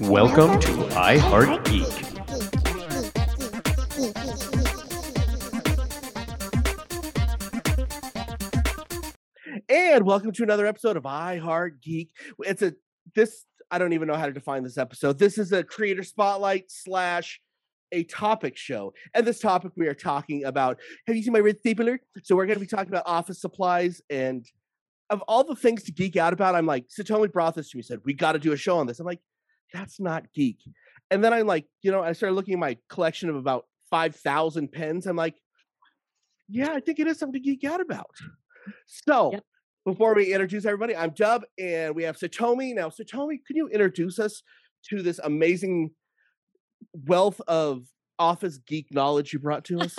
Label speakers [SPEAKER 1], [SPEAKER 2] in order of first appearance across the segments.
[SPEAKER 1] Welcome to iHeart Geek.
[SPEAKER 2] And welcome to another episode of iHeart Geek. It's a this I don't even know how to define this episode. This is a creator spotlight slash a topic show. And this topic we are talking about. Have you seen my red stapler? So we're going to be talking about office supplies and of all the things to geek out about, I'm like, Satomi brought this to me, said, we got to do a show on this. I'm like, that's not geek. And then I'm like, you know, I started looking at my collection of about 5,000 pens. I'm like, yeah, I think it is something to geek out about. So
[SPEAKER 3] Yep.
[SPEAKER 2] before we introduce everybody, I'm Dub and we have Satomi. Now, Satomi, can you introduce us to this amazing wealth of office geek knowledge you brought to us?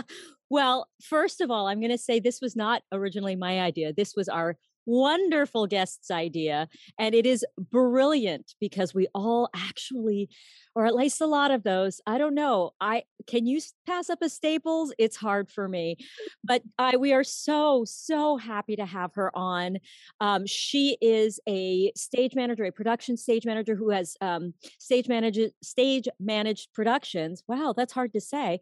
[SPEAKER 3] well, first of all, I'm going to say this was not originally my idea. This was our wonderful guest's idea. And it is brilliant because we all actually, or at least a lot of those, I don't know. I can you pass up a Staples? It's hard for me. But I we are so, so happy to have her on. Um, she is a stage manager, a production stage manager who has um, stage managed stage managed productions. Wow, that's hard to say.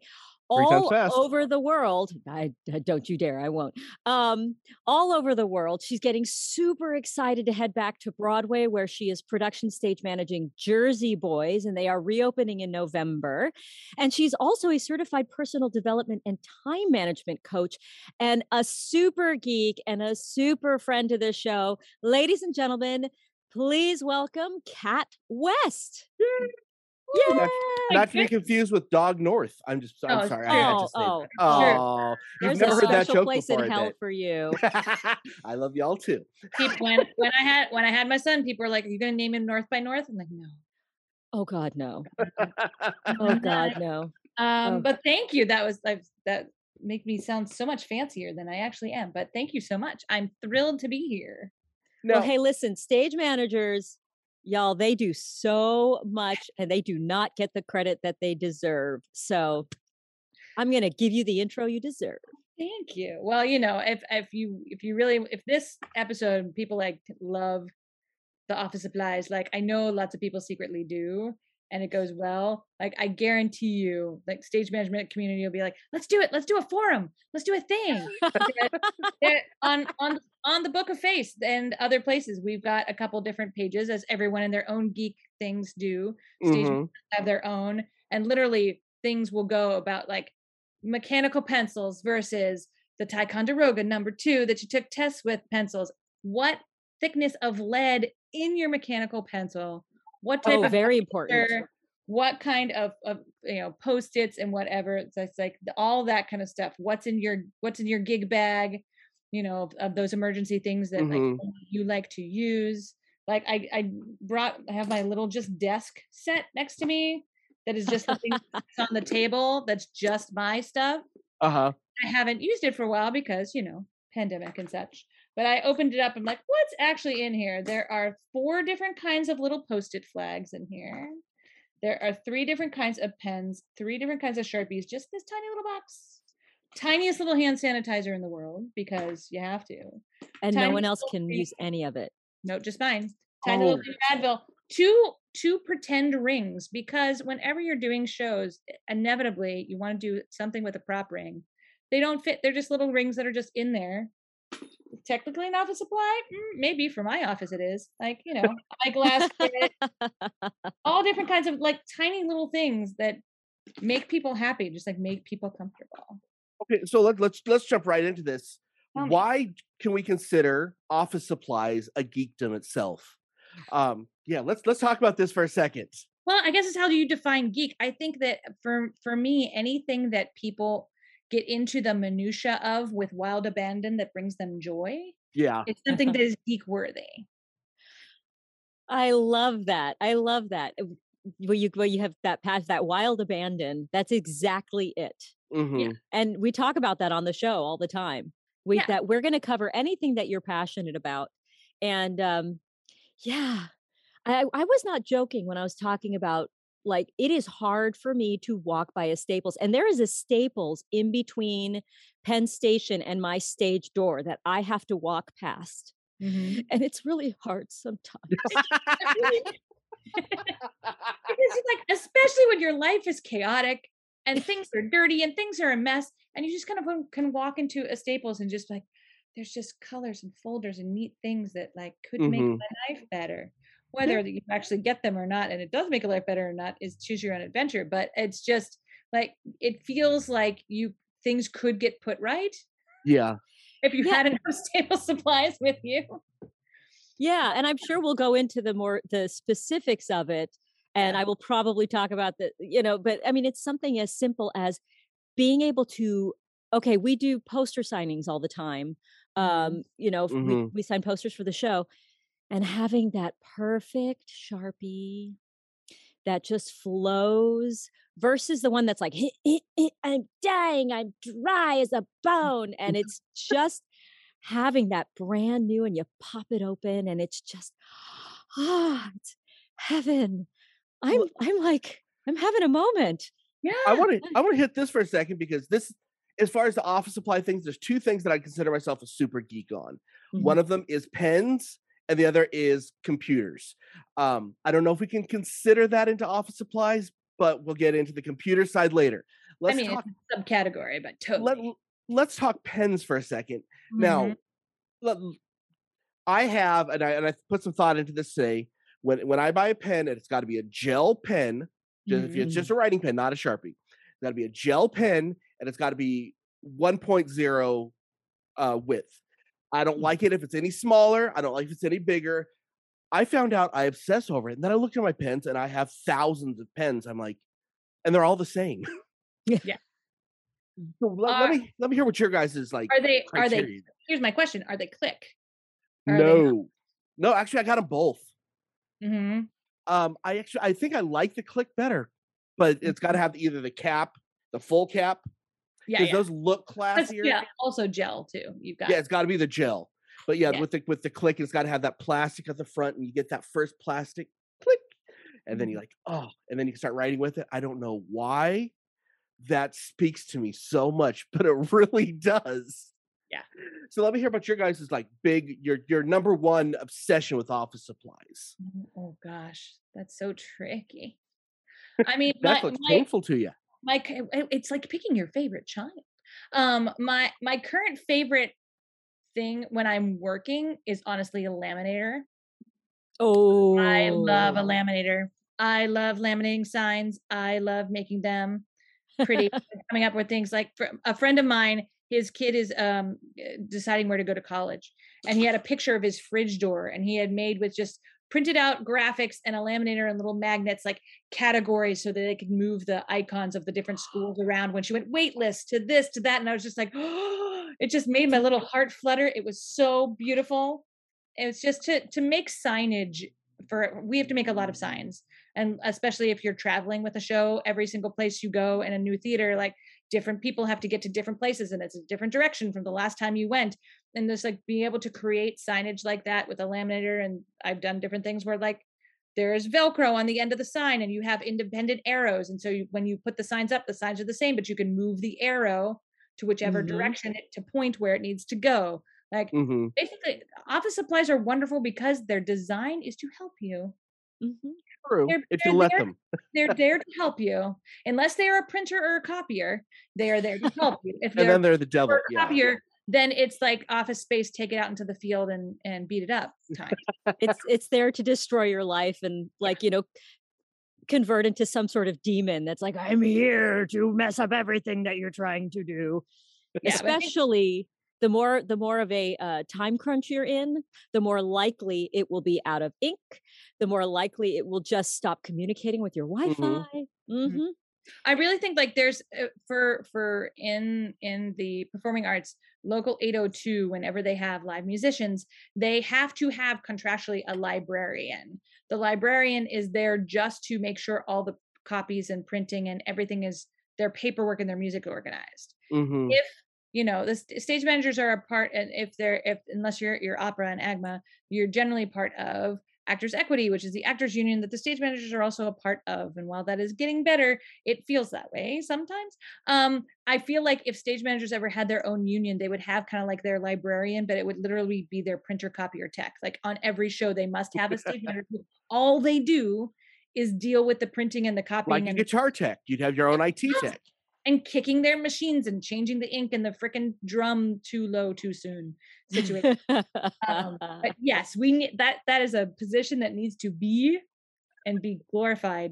[SPEAKER 3] All over the world. I, don't you dare, I won't. Um, all over the world. She's getting super excited to head back to Broadway, where she is production stage managing Jersey Boys, and they are reopening in November. And she's also a certified personal development and time management coach and a super geek and a super friend to the show. Ladies and gentlemen, please welcome Kat West.
[SPEAKER 2] Not-
[SPEAKER 3] Yay!
[SPEAKER 2] Not to be confused with Dog North. I'm just I'm
[SPEAKER 4] Oh,
[SPEAKER 2] sorry. I had to
[SPEAKER 3] Oh,
[SPEAKER 2] say
[SPEAKER 3] oh,
[SPEAKER 2] that.
[SPEAKER 4] Sure.
[SPEAKER 2] Oh, you've
[SPEAKER 3] There's
[SPEAKER 2] never
[SPEAKER 3] a
[SPEAKER 2] heard that
[SPEAKER 3] special
[SPEAKER 2] joke
[SPEAKER 3] place
[SPEAKER 2] before.
[SPEAKER 3] in
[SPEAKER 2] I
[SPEAKER 3] hell for you.
[SPEAKER 2] I love y'all too.
[SPEAKER 4] Peop- when when I had when I had my son, people were like, "Are you gonna name him North by North?" I'm like, "No."
[SPEAKER 3] Oh God, no. Oh. God, no.
[SPEAKER 4] Um,
[SPEAKER 3] Oh.
[SPEAKER 4] but thank you. That was like that make me sound so much fancier than I actually am. But thank you so much. I'm thrilled to be here.
[SPEAKER 3] Well,
[SPEAKER 2] No,
[SPEAKER 3] hey, listen, stage managers, y'all, they do so much and they do not get the credit that they deserve. So I'm going to give you the intro you deserve.
[SPEAKER 4] Thank you. Well, you know, if if you if you really if this episode people like love the office supplies, like I know lots of people secretly do, and it goes well. Like I guarantee you, like stage management community will be like, let's do it. Let's do a forum. Let's do a thing. On on on the Book of Face and other places, we've got a couple different pages, as everyone in their own geek things do. Stage
[SPEAKER 2] Mhm.
[SPEAKER 4] have their own and literally things will go about like mechanical pencils versus the ticonderoga number two that you took tests with pencils what thickness of lead in your mechanical pencil what type
[SPEAKER 3] Oh,
[SPEAKER 4] of
[SPEAKER 3] very important.
[SPEAKER 4] what kind of, of you know post-its and whatever it's it's like all that kind of stuff what's in your what's in your gig bag you know of, of those emergency things that like
[SPEAKER 2] Mhm.
[SPEAKER 4] only you like to use like i i brought i have my little just desk set next to me that is just the thing that's on the table that's just my stuff
[SPEAKER 2] Uh-huh.
[SPEAKER 4] I haven't used it for a while because, you know, pandemic and such. But I opened it up. I'm like, what's actually in here? There are four different kinds of little post it flags in here. There are three different kinds of pens, three different kinds of Sharpies, just this tiny little box. Tiniest little hand sanitizer in the world because you have to.
[SPEAKER 3] And no one else can use any of it.
[SPEAKER 4] No, just mine. Tiny little
[SPEAKER 2] Oh.
[SPEAKER 4] thing of Advil. Two two pretend rings because whenever you're doing shows, inevitably you want to do something with a prop ring. They don't fit. They're just little rings that are just in there. Technically an office supply, Mm, maybe for my office it is. Like you know, my glass kit, all different kinds of like tiny little things that make people happy, just like make people comfortable.
[SPEAKER 2] Okay, so let, let's let's jump right into this.
[SPEAKER 4] Me.
[SPEAKER 2] Why can we consider office supplies a geekdom itself? Um, yeah, let's let's talk about this for a second.
[SPEAKER 4] Well, I guess it's how do you define geek? I think that for for me, anything that people get into the minutia of with wild abandon that brings them joy,
[SPEAKER 2] Yeah.
[SPEAKER 4] it's something that is geek worthy.
[SPEAKER 3] I love that. I love that. Uh, Where you where you have that path, that wild abandon. That's exactly it.
[SPEAKER 2] hmm
[SPEAKER 3] And we talk about that on the show all the time. We
[SPEAKER 4] Yeah.
[SPEAKER 3] that we're going to cover anything that you're passionate about. And um yeah, I I was not joking when I was talking about like it is hard for me to walk by a Staples and there is a Staples in between Penn Station and my stage door that I have to walk past.
[SPEAKER 4] Mhm.
[SPEAKER 3] And it's really hard sometimes.
[SPEAKER 4] because it's like especially when your life is chaotic and things are dirty and things are a mess and you just kind of can walk into a staples and just like there's just colors and folders and neat things that like could make
[SPEAKER 2] Mhm.
[SPEAKER 4] my life better whether you actually get them or not and it does make a life better or not is choose your own adventure but it's just like it feels like you things could get put right
[SPEAKER 2] Yeah.
[SPEAKER 4] if you
[SPEAKER 3] Yeah.
[SPEAKER 4] had enough stable supplies with you
[SPEAKER 3] Yeah, and I'm sure we'll go into the more the specifics of it and
[SPEAKER 4] Yeah.
[SPEAKER 3] I will probably talk about the you know, but I mean it's something as simple as being able to okay, we do poster signings all the time. Um, you know, if we we sign posters for the show and having that perfect Sharpie that just flows versus the one that's like "Hit, hit, hit, I'm dying, I'm dry as a bone and it's just having that brand new and you pop it open and it's just ah it's heaven i'm i'm like i'm having a moment
[SPEAKER 4] yeah
[SPEAKER 2] I want to I want to hit this for a second because this as far as the office supply things, there's two things that I consider myself a super geek on.
[SPEAKER 3] Mhm.
[SPEAKER 2] One of them is pens and the other is computers. Um, I don't know if we can consider that into office supplies, but we'll get into the computer side later. Let's
[SPEAKER 4] mean
[SPEAKER 2] talk
[SPEAKER 4] it's a subcategory but
[SPEAKER 2] let,
[SPEAKER 4] totally
[SPEAKER 2] let's talk pens for a 2nd Now,
[SPEAKER 4] Mhm.
[SPEAKER 2] let, I have, and I and I put some thought into this today. When when I buy a pen, it's got to be a gel pen. Just, if it's just a writing pen, not a sharpie. It's got to be a gel pen, and it's got to be 1.0 uh, width. I don't like it if it's any smaller. I don't like if it's any bigger. I found out I obsess over it, and then I looked at my pens, and I have thousands of pens. I'm like, and they're all the same.
[SPEAKER 4] Yeah.
[SPEAKER 2] So let, let me let me hear what your guys is like.
[SPEAKER 4] are they are they here's my question are they click Are they?
[SPEAKER 2] No, no. Actually, I got them both.
[SPEAKER 4] mm-hmm.
[SPEAKER 2] Um, I actually I think I like the click better, but it's got to have either the cap, the full cap,
[SPEAKER 4] yeah,
[SPEAKER 2] because
[SPEAKER 4] yeah.
[SPEAKER 2] those look classier.
[SPEAKER 4] yeah also gel too you've got
[SPEAKER 2] Yeah, it's got to be the gel. But yeah,
[SPEAKER 4] Yeah.
[SPEAKER 2] with the with the click, it's got to have that plastic at the front, and you get that first plastic click, and then you're like, oh, and then you can start writing with it. I don't know why that speaks to me so much, but it really does.
[SPEAKER 4] Yeah.
[SPEAKER 2] So let me hear about your guys' like big your your number one obsession with office supplies.
[SPEAKER 4] Mm, oh gosh that's so tricky i mean
[SPEAKER 2] That
[SPEAKER 4] my,
[SPEAKER 2] looks
[SPEAKER 4] my,
[SPEAKER 2] painful to you.
[SPEAKER 4] My it's like picking your favorite child. Um my my current favorite thing when i'm working is honestly a laminator.
[SPEAKER 3] Oh
[SPEAKER 4] i love a laminator. I love laminating signs. I love making them pretty. Coming up with things like a friend of mine his kid is um eh, deciding where to go to college and he had a picture of his fridge door and he had made with just printed out graphics and a laminator and little magnets like categories so that they could move the icons of the different schools around. When she went waitlist to this to that and i was just like it just made my little heart flutter. It was so beautiful. It was just to to make signage for we have to make a lot of signs. And especially if you're traveling with a show every single place you go in a new theater like different people have to get to different places and it's a different direction from the last time you went. And just like being able to create signage like that with a laminator and i've done different things where like there's velcro on the end of the sign and you have independent arrows. And so you, when you put the signs up the signs are the same but you can move the arrow to whichever
[SPEAKER 3] Mhm.
[SPEAKER 4] direction it to point where it needs to go. Like
[SPEAKER 2] hmm
[SPEAKER 4] basically office supplies are wonderful because their design is to help you.
[SPEAKER 3] Mhm.
[SPEAKER 2] True.
[SPEAKER 4] They're-
[SPEAKER 2] if you let
[SPEAKER 4] there-
[SPEAKER 2] them.
[SPEAKER 4] they're there to help you unless they are a printer or a copier they are there to help you if
[SPEAKER 2] And
[SPEAKER 4] they're
[SPEAKER 2] then they're the
[SPEAKER 4] a
[SPEAKER 2] devil. Yeah.
[SPEAKER 4] copier then it's like office space take it out into the field and and beat it up time
[SPEAKER 3] it's it's there to destroy your life and like you know convert into some sort of demon that's like i'm here to mess up everything that you're trying to do
[SPEAKER 4] Yeah, but I think-
[SPEAKER 3] especially the more the more of a uh, time crunch you're in the more likely it will be out of ink the more likely it will just stop communicating with your wi-fi. Mhm.
[SPEAKER 4] I really think like there's uh, for for in in the performing arts local 802 whenever they have live musicians they have to have contractually a librarian. The librarian is there just to make sure all the copies and printing and everything is their paperwork and their music organized.
[SPEAKER 2] Mhm.
[SPEAKER 4] if you know the st- stage managers are a part and if they're if unless you're you're opera and agma you're generally part of actors equity which is the actors union that the stage managers are also a part of and while that is getting better it feels that way sometimes. Um i feel like if stage managers ever had their own union they would have kind of like their librarian but it would literally be their printer copier tech. Like on every show they must have a stage manager all they do is deal with the printing and the copying
[SPEAKER 2] Like a guitar tech, you'd have your own IT tech.
[SPEAKER 4] And kicking their machines and changing the ink and the freaking drum too low too soon situation. um, but yes, we need that. That is a position that needs to be and be glorified.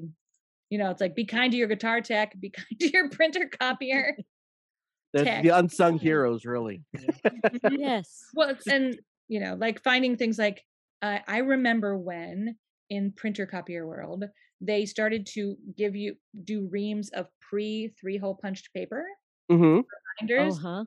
[SPEAKER 4] You know, it's like be kind to your guitar tech, be kind to your printer copier.
[SPEAKER 2] The, the unsung heroes, really.
[SPEAKER 3] yes.
[SPEAKER 4] well, it's- and you know, like finding things like uh, I remember when in printer copier world they started to give you do reams of pre three hole punched paper
[SPEAKER 2] hmm
[SPEAKER 4] binders.
[SPEAKER 3] Oh, huh.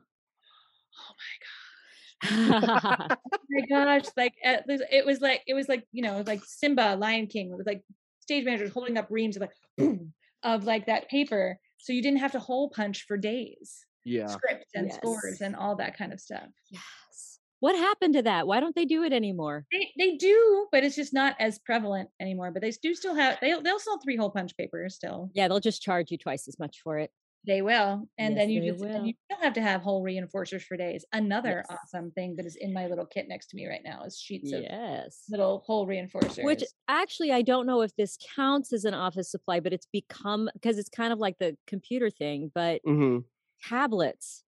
[SPEAKER 4] oh my gosh like it was like it was like you know like simba lion king with like stage managers holding up reams of like boom, of like that paper so you didn't have to hole punch for days
[SPEAKER 2] Yeah.
[SPEAKER 4] scripts and
[SPEAKER 3] Yes.
[SPEAKER 4] scores and all that kind of stuff
[SPEAKER 3] yes. What happened to that? Why don't they do it anymore?
[SPEAKER 4] they, they do but it's just not as prevalent anymore but they do still have they'll, they'll sell three hole punch papers still
[SPEAKER 3] Yeah, they'll just charge you twice as much for it.
[SPEAKER 4] they will and
[SPEAKER 3] Yes,
[SPEAKER 4] then you
[SPEAKER 3] they
[SPEAKER 4] just you still have to have hole reinforcers for days another
[SPEAKER 3] Yes.
[SPEAKER 4] awesome thing that is in my little kit next to me right now is sheets of
[SPEAKER 3] Yes.
[SPEAKER 4] little hole reinforcers
[SPEAKER 3] Which actually, I don't know if this counts as an office supply, but it's become because it's kind of like the computer thing, but
[SPEAKER 2] hmm
[SPEAKER 3] tablets.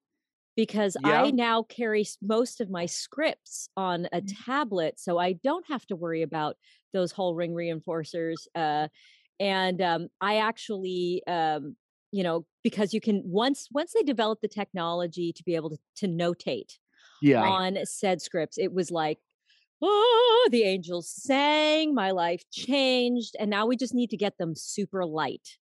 [SPEAKER 3] Because
[SPEAKER 2] Yeah.
[SPEAKER 3] I now carry most of my scripts on a
[SPEAKER 4] Mhm.
[SPEAKER 3] tablet, so I don't have to worry about those whole ring reinforcers. Uh, and um, I actually, um, you know, because you can once once they develop the technology to be able to, to notate
[SPEAKER 2] Yeah.
[SPEAKER 3] on said scripts. It was like, oh, the angels sang, my life changed, and now we just need to get them super light.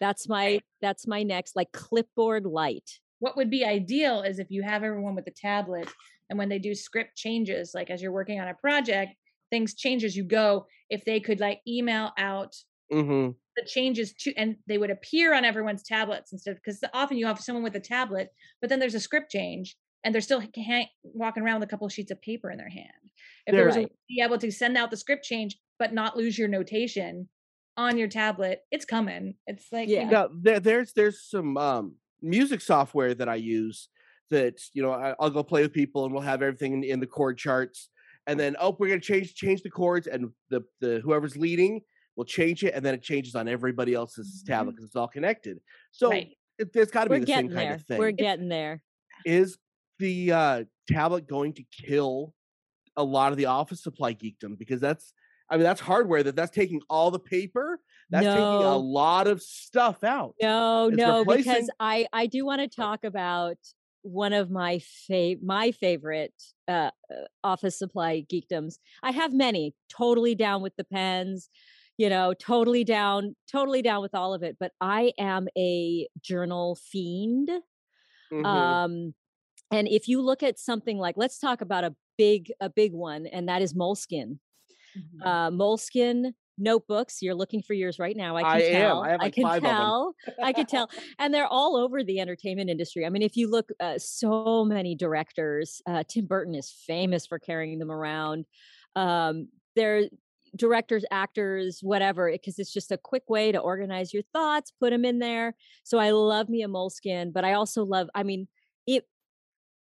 [SPEAKER 3] That's my that's my next like clipboard light.
[SPEAKER 4] What would be ideal is if you have everyone with a tablet and when they do script changes like as you're working on a project things change as you go if they could like email out
[SPEAKER 2] hmm
[SPEAKER 4] the changes to and they would appear on everyone's tablets instead because often you have someone with a tablet but then there's a script change and they're still hang, walking around with a couple of sheets of paper in their hand if there was a,
[SPEAKER 3] Right.
[SPEAKER 4] be able to send out the script change but not lose your notation on your tablet it's coming it's like you
[SPEAKER 3] Yeah.
[SPEAKER 4] know,
[SPEAKER 2] Now there, there's there's some um, music software that I use that you know I, I'll go play with people and we'll have everything in, in the chord charts, and then oh we're gonna change change the chords and the the whoever's leading will change it and then it changes on everybody else's tablet because it's all connected. So
[SPEAKER 4] Right.
[SPEAKER 2] it, there's got to be the same
[SPEAKER 3] getting
[SPEAKER 2] kind of thing.
[SPEAKER 3] We're getting there.
[SPEAKER 2] Is the uh, tablet going to kill a lot of the office supply geekdom because that's I mean that's hardware that that's taking all the paper that's taking a lot of stuff out.
[SPEAKER 3] No,
[SPEAKER 2] It's
[SPEAKER 3] no, because I I do want to talk about one of my fav my favorite uh, uh, office supply geekdoms. I have many. Totally down with the pens, you know, totally down, totally down with all of it. But I am a journal fiend.
[SPEAKER 2] Mhm.
[SPEAKER 3] Um, and if you look at something like, let's talk about a big a big one, and that is Moleskin.
[SPEAKER 4] mhm.
[SPEAKER 3] Uh, Moleskin notebooks. You're looking for yours right now. I can
[SPEAKER 2] I am.
[SPEAKER 3] tell.
[SPEAKER 2] I have like
[SPEAKER 3] can
[SPEAKER 2] five of 'em.
[SPEAKER 3] tell. I can tell. And they're all over the entertainment industry. I mean, if you look, uh, so many directors. Uh, Tim Burton is famous for carrying them around. Um, they're directors, actors, whatever, because it's just a quick way to organize your thoughts, put them in there. So I love me a moleskin, but I also love. I mean, it.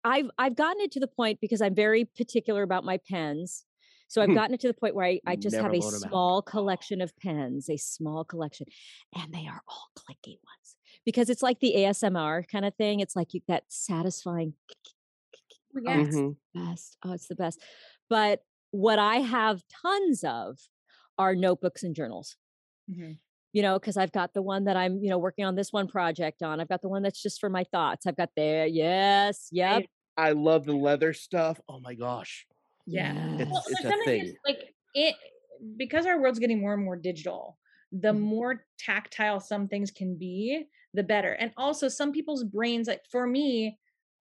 [SPEAKER 3] I've I've gotten it to the point because I'm very particular about my pens. So I've gotten it to the point where I, I just
[SPEAKER 2] Never
[SPEAKER 3] have a
[SPEAKER 2] load 'em out.
[SPEAKER 3] small collection of pens, a small collection, and they are all clicky ones because it's like the ASMR kind of thing. It's like you that satisfying
[SPEAKER 4] Oh,
[SPEAKER 3] Oh,
[SPEAKER 2] Mhm.
[SPEAKER 3] best. Oh, it's the best. But what I have tons of are notebooks and journals.
[SPEAKER 4] Mhm.
[SPEAKER 3] You know, because I've got the one that I'm, you know, working on this one project on. I've got the one that's just for my thoughts. I've got there. Yes. Yep.
[SPEAKER 2] I love the leather stuff. Oh my gosh.
[SPEAKER 4] Yeah.
[SPEAKER 2] It's-
[SPEAKER 4] Well,
[SPEAKER 2] it's
[SPEAKER 4] the
[SPEAKER 2] a
[SPEAKER 4] something is,
[SPEAKER 2] thing.
[SPEAKER 4] like it because our world's getting more and more digital. The
[SPEAKER 3] Mhm.
[SPEAKER 4] more tactile some things can be, the better. And also, some people's brains, like for me,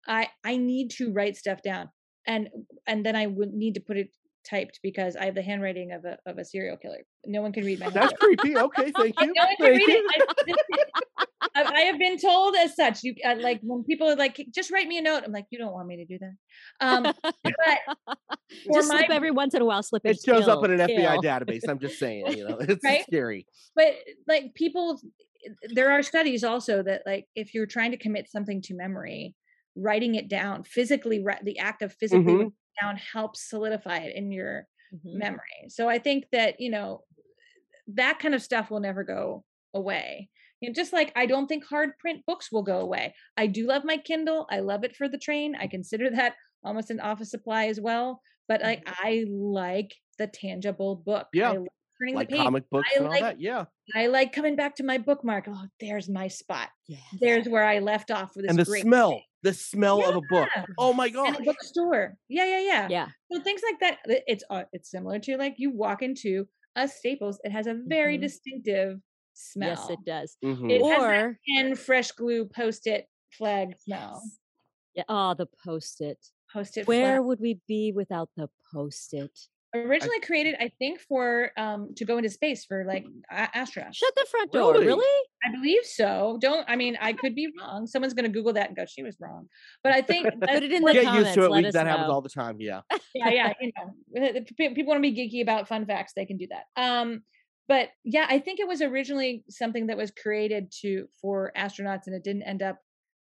[SPEAKER 4] I I need to write stuff down, and and then I would need to put it typed because I have the handwriting of a of a serial killer. No one can read my
[SPEAKER 2] That's
[SPEAKER 4] handwriting.
[SPEAKER 2] creepy. Okay, thank you.
[SPEAKER 4] no one can read it. I, I, I have been told as such. You uh, like when people are like, just write me a note. I'm like, you don't want me to do that. Um, but for
[SPEAKER 3] Just slip every once in a while. Slip and
[SPEAKER 2] It shows up in an FBI database. I'm just saying, you know, it's
[SPEAKER 4] Right?
[SPEAKER 2] scary.
[SPEAKER 4] but like people there are studies also that like if you're trying to commit something to memory writing it down physically the act of physically
[SPEAKER 2] Mhm.
[SPEAKER 4] writing it down helps solidify it in your
[SPEAKER 3] Mhm.
[SPEAKER 4] memory so i think that you know that kind of stuff will never go away you know, just like i don't think hard print books will go away i do love my kindle i love it for the train i consider that almost an office supply as well but like i like the tangible book
[SPEAKER 2] Yeah.
[SPEAKER 4] I like turning
[SPEAKER 2] Like
[SPEAKER 4] the page
[SPEAKER 2] comic books
[SPEAKER 4] I
[SPEAKER 2] and all that. Yeah.
[SPEAKER 4] I like coming back to my bookmark. Oh, there's my spot.
[SPEAKER 3] Yes.
[SPEAKER 4] There's where I left off with this
[SPEAKER 2] And the smell,
[SPEAKER 4] thing.
[SPEAKER 2] The smell of a book. Oh my
[SPEAKER 4] And
[SPEAKER 2] gosh.
[SPEAKER 4] a bookstore. Yeah, yeah, yeah,
[SPEAKER 3] Yeah.
[SPEAKER 4] So things like that. It's uh, it's similar to like you walk into a Staples. It has a very
[SPEAKER 3] Mhm.
[SPEAKER 4] distinctive smell.
[SPEAKER 3] Yes, it does.
[SPEAKER 2] Mhm.
[SPEAKER 4] It has that
[SPEAKER 3] Or
[SPEAKER 4] pen fresh glue post-it flag smell.
[SPEAKER 3] yeah, oh, the post-it.
[SPEAKER 4] Post-it.
[SPEAKER 3] Where
[SPEAKER 4] flag.
[SPEAKER 3] would we be without the post-it?
[SPEAKER 4] Originally created, I think, for um to go into space for like a- astronauts.
[SPEAKER 3] Shut the front door.
[SPEAKER 2] Really?
[SPEAKER 3] Really?
[SPEAKER 4] I believe so. Don't. I mean, I could be wrong. Someone's gonna Google that and go, "She was wrong." But I think
[SPEAKER 3] Put it in
[SPEAKER 4] for-
[SPEAKER 3] the
[SPEAKER 2] Get used to
[SPEAKER 3] comments,
[SPEAKER 2] it.
[SPEAKER 3] let
[SPEAKER 2] We,
[SPEAKER 3] us
[SPEAKER 2] that happens all the time. Yeah.
[SPEAKER 4] yeah, yeah, you know, people want to be geeky about fun facts, they can do that. Um, but yeah, I think it was originally something that was created to for astronauts, and it didn't end up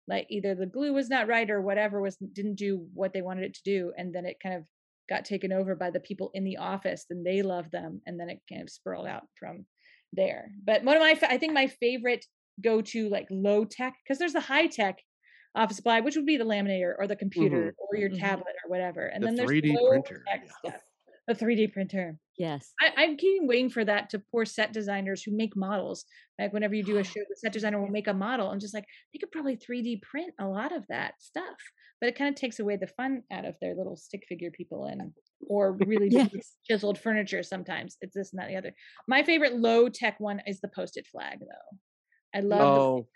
[SPEAKER 4] like either the glue was not right or whatever was didn't do what they wanted it to do, and then it kind of got taken over by the people in the office, and they loved them, and then it kind of spiraled out from there. But one of my, I think my favorite go to like low tech because there's the high tech office supply, which would be the laminator or the computer or your
[SPEAKER 3] Mhm.
[SPEAKER 4] tablet or whatever. And
[SPEAKER 2] The
[SPEAKER 4] then there's
[SPEAKER 2] 3D
[SPEAKER 4] low
[SPEAKER 2] printer,
[SPEAKER 4] tech
[SPEAKER 2] yeah.
[SPEAKER 4] stuff. The 3D printer.
[SPEAKER 3] Yes.
[SPEAKER 4] I, I'm keeping waiting for that to poor set designers who make models. Like whenever you do a show, the set designer will make a model. I'm just like, they could probably 3D print a lot of that stuff. But it kind of takes away the fun out of their little stick figure people uh, and or really
[SPEAKER 3] Yes.
[SPEAKER 4] chiseled furniture sometimes. It's this and that and the other. My favorite low tech one is the post-it flag though. I love the
[SPEAKER 2] Oh,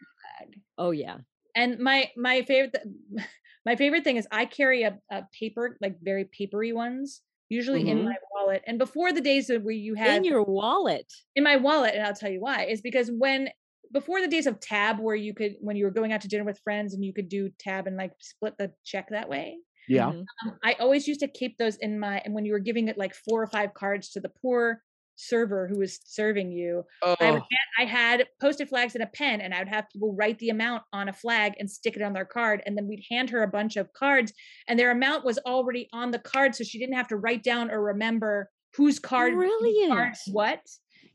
[SPEAKER 4] flag
[SPEAKER 3] Oh yeah.
[SPEAKER 4] and my my favorite my favorite thing is i carry a, a paper like very papery ones usually in
[SPEAKER 2] Mhm.
[SPEAKER 4] my wallet and before the days of where you had
[SPEAKER 3] In your wallet.
[SPEAKER 4] in my wallet and i'll tell you why is because when before the days of tab where you could when you were going out to dinner with friends and you could do tab and like split the check that way
[SPEAKER 2] yeah.
[SPEAKER 4] Um, i always used to keep those in my and when you were giving it like four or five cards to the poor server who was serving you I, would
[SPEAKER 2] Oh,
[SPEAKER 4] ha- I had post-it flags and a pen, and I would have people write the amount on a flag and stick it on their card. And then we'd hand her a bunch of cards, and their amount was already on the card, so she didn't have to write down or remember whose card, whose card
[SPEAKER 3] Brilliant.
[SPEAKER 4] what.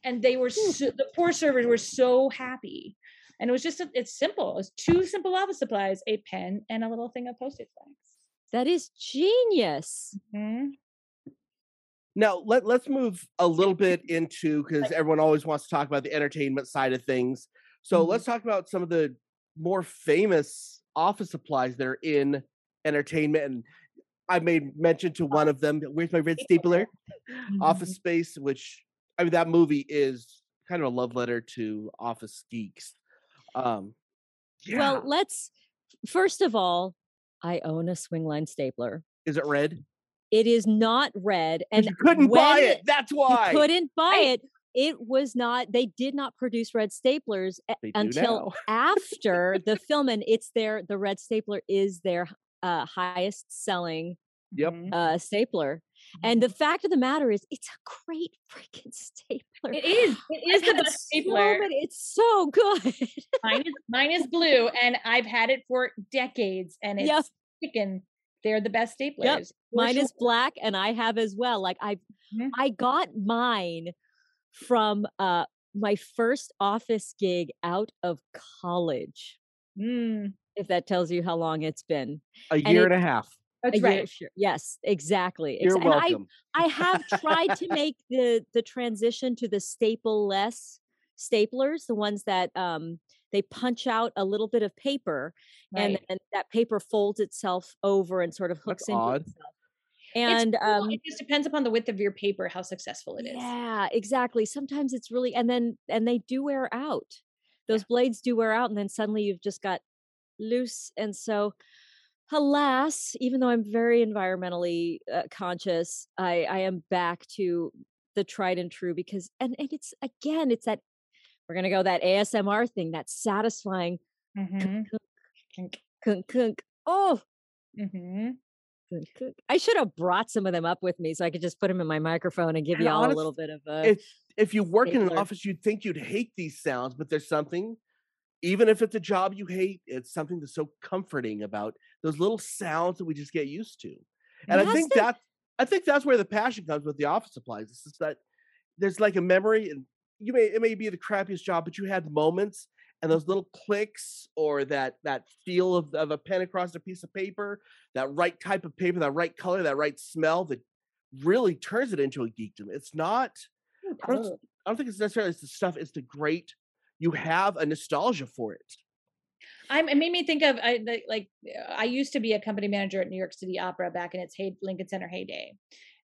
[SPEAKER 4] And they were
[SPEAKER 3] Hmm.
[SPEAKER 4] so, the poor servers were so happy. And it was just a- it's simple. It's two simple office supplies: a pen and a little thing of postage flags.
[SPEAKER 3] That is genius.
[SPEAKER 4] Mhm.
[SPEAKER 2] Now let let's move a little bit into because everyone always wants to talk about the entertainment side of things. So
[SPEAKER 3] Mhm.
[SPEAKER 2] let's talk about some of the more famous office supplies that are in entertainment. And I made mention to one of them. Where's my red stapler? Office Space, which I mean that movie is kind of a love letter to office geeks. Um, yeah.
[SPEAKER 3] Well, let's first of all, I own a swingline stapler.
[SPEAKER 2] is it red?
[SPEAKER 3] It is not red. and
[SPEAKER 2] you couldn't buy it. That's why.
[SPEAKER 3] You couldn't buy
[SPEAKER 4] Right.
[SPEAKER 3] it. It was not. They did not produce red staplers a-
[SPEAKER 2] They do
[SPEAKER 3] until after the film, and it's their the red stapler is their uh, highest selling
[SPEAKER 2] Yep.
[SPEAKER 3] Uh, stapler. And the fact of the matter is, it's a great freaking stapler.
[SPEAKER 4] It is. It is the
[SPEAKER 3] had
[SPEAKER 4] best
[SPEAKER 3] so
[SPEAKER 4] stapler.
[SPEAKER 3] many- it's so good.
[SPEAKER 4] mine is mine is blue and I've had it for decades and it's
[SPEAKER 3] Yep.
[SPEAKER 4] sticking. They're the best staplers. for
[SPEAKER 3] Mine is black, and I have as well. Like I,
[SPEAKER 4] Mhm.
[SPEAKER 3] I got mine from uh my first office gig out of college.
[SPEAKER 4] Mm,
[SPEAKER 3] If that tells you how long it's been.
[SPEAKER 2] A
[SPEAKER 3] and
[SPEAKER 2] year and
[SPEAKER 3] it-
[SPEAKER 2] a half.
[SPEAKER 4] that's
[SPEAKER 3] A year-
[SPEAKER 4] right.
[SPEAKER 3] sure. Yes, exactly.
[SPEAKER 2] You're
[SPEAKER 3] and I,
[SPEAKER 2] welcome.
[SPEAKER 3] I have tried to make the the transition to the staple less staplers, the ones that um they punch out a little bit of paper and
[SPEAKER 4] right.
[SPEAKER 3] then that paper folds itself over and sort of hooks into
[SPEAKER 2] odd.
[SPEAKER 3] itself. And
[SPEAKER 4] cool.
[SPEAKER 3] um
[SPEAKER 4] it just depends upon the width of your paper how successful it is.
[SPEAKER 3] yeah, exactly. Sometimes it's really and then and they do wear out. Those blades do wear out and then suddenly you've just got loose and so alas, even though I'm very environmentally uh, conscious, I, I am back to the tried and true because, and, and it's again, it's that we're gonna go that ASMR thing, that satisfying.
[SPEAKER 4] Mhm.
[SPEAKER 3] kunk, kunk, kunk. Oh,
[SPEAKER 4] Mhm.
[SPEAKER 3] kunk. I should have brought some of them up with me so I could just put them in my microphone and give
[SPEAKER 2] And
[SPEAKER 3] you all
[SPEAKER 2] honest-
[SPEAKER 3] a little bit of a.
[SPEAKER 2] If if you work in an office, you'd think you'd hate these sounds, but there's something, even if it's a job you hate, it's something that's so comforting about those little sounds that we just get used to. And I think
[SPEAKER 3] they-
[SPEAKER 2] that I think that's where the passion comes with the office supplies. It's just that there's like a memory, and you may it may be the crappiest job, but you had moments and those little clicks or that that feel of, of a pen across a piece of paper, that right type of paper, that right color, that right smell that really turns it into a geekdom. It's not I don't. I don't think it's necessarily it's the stuff. It's the great. You have a nostalgia for it.
[SPEAKER 4] I'm, it made me think of I the- like I used to be a company manager at New York City Opera back in its hey, Lincoln Center heyday,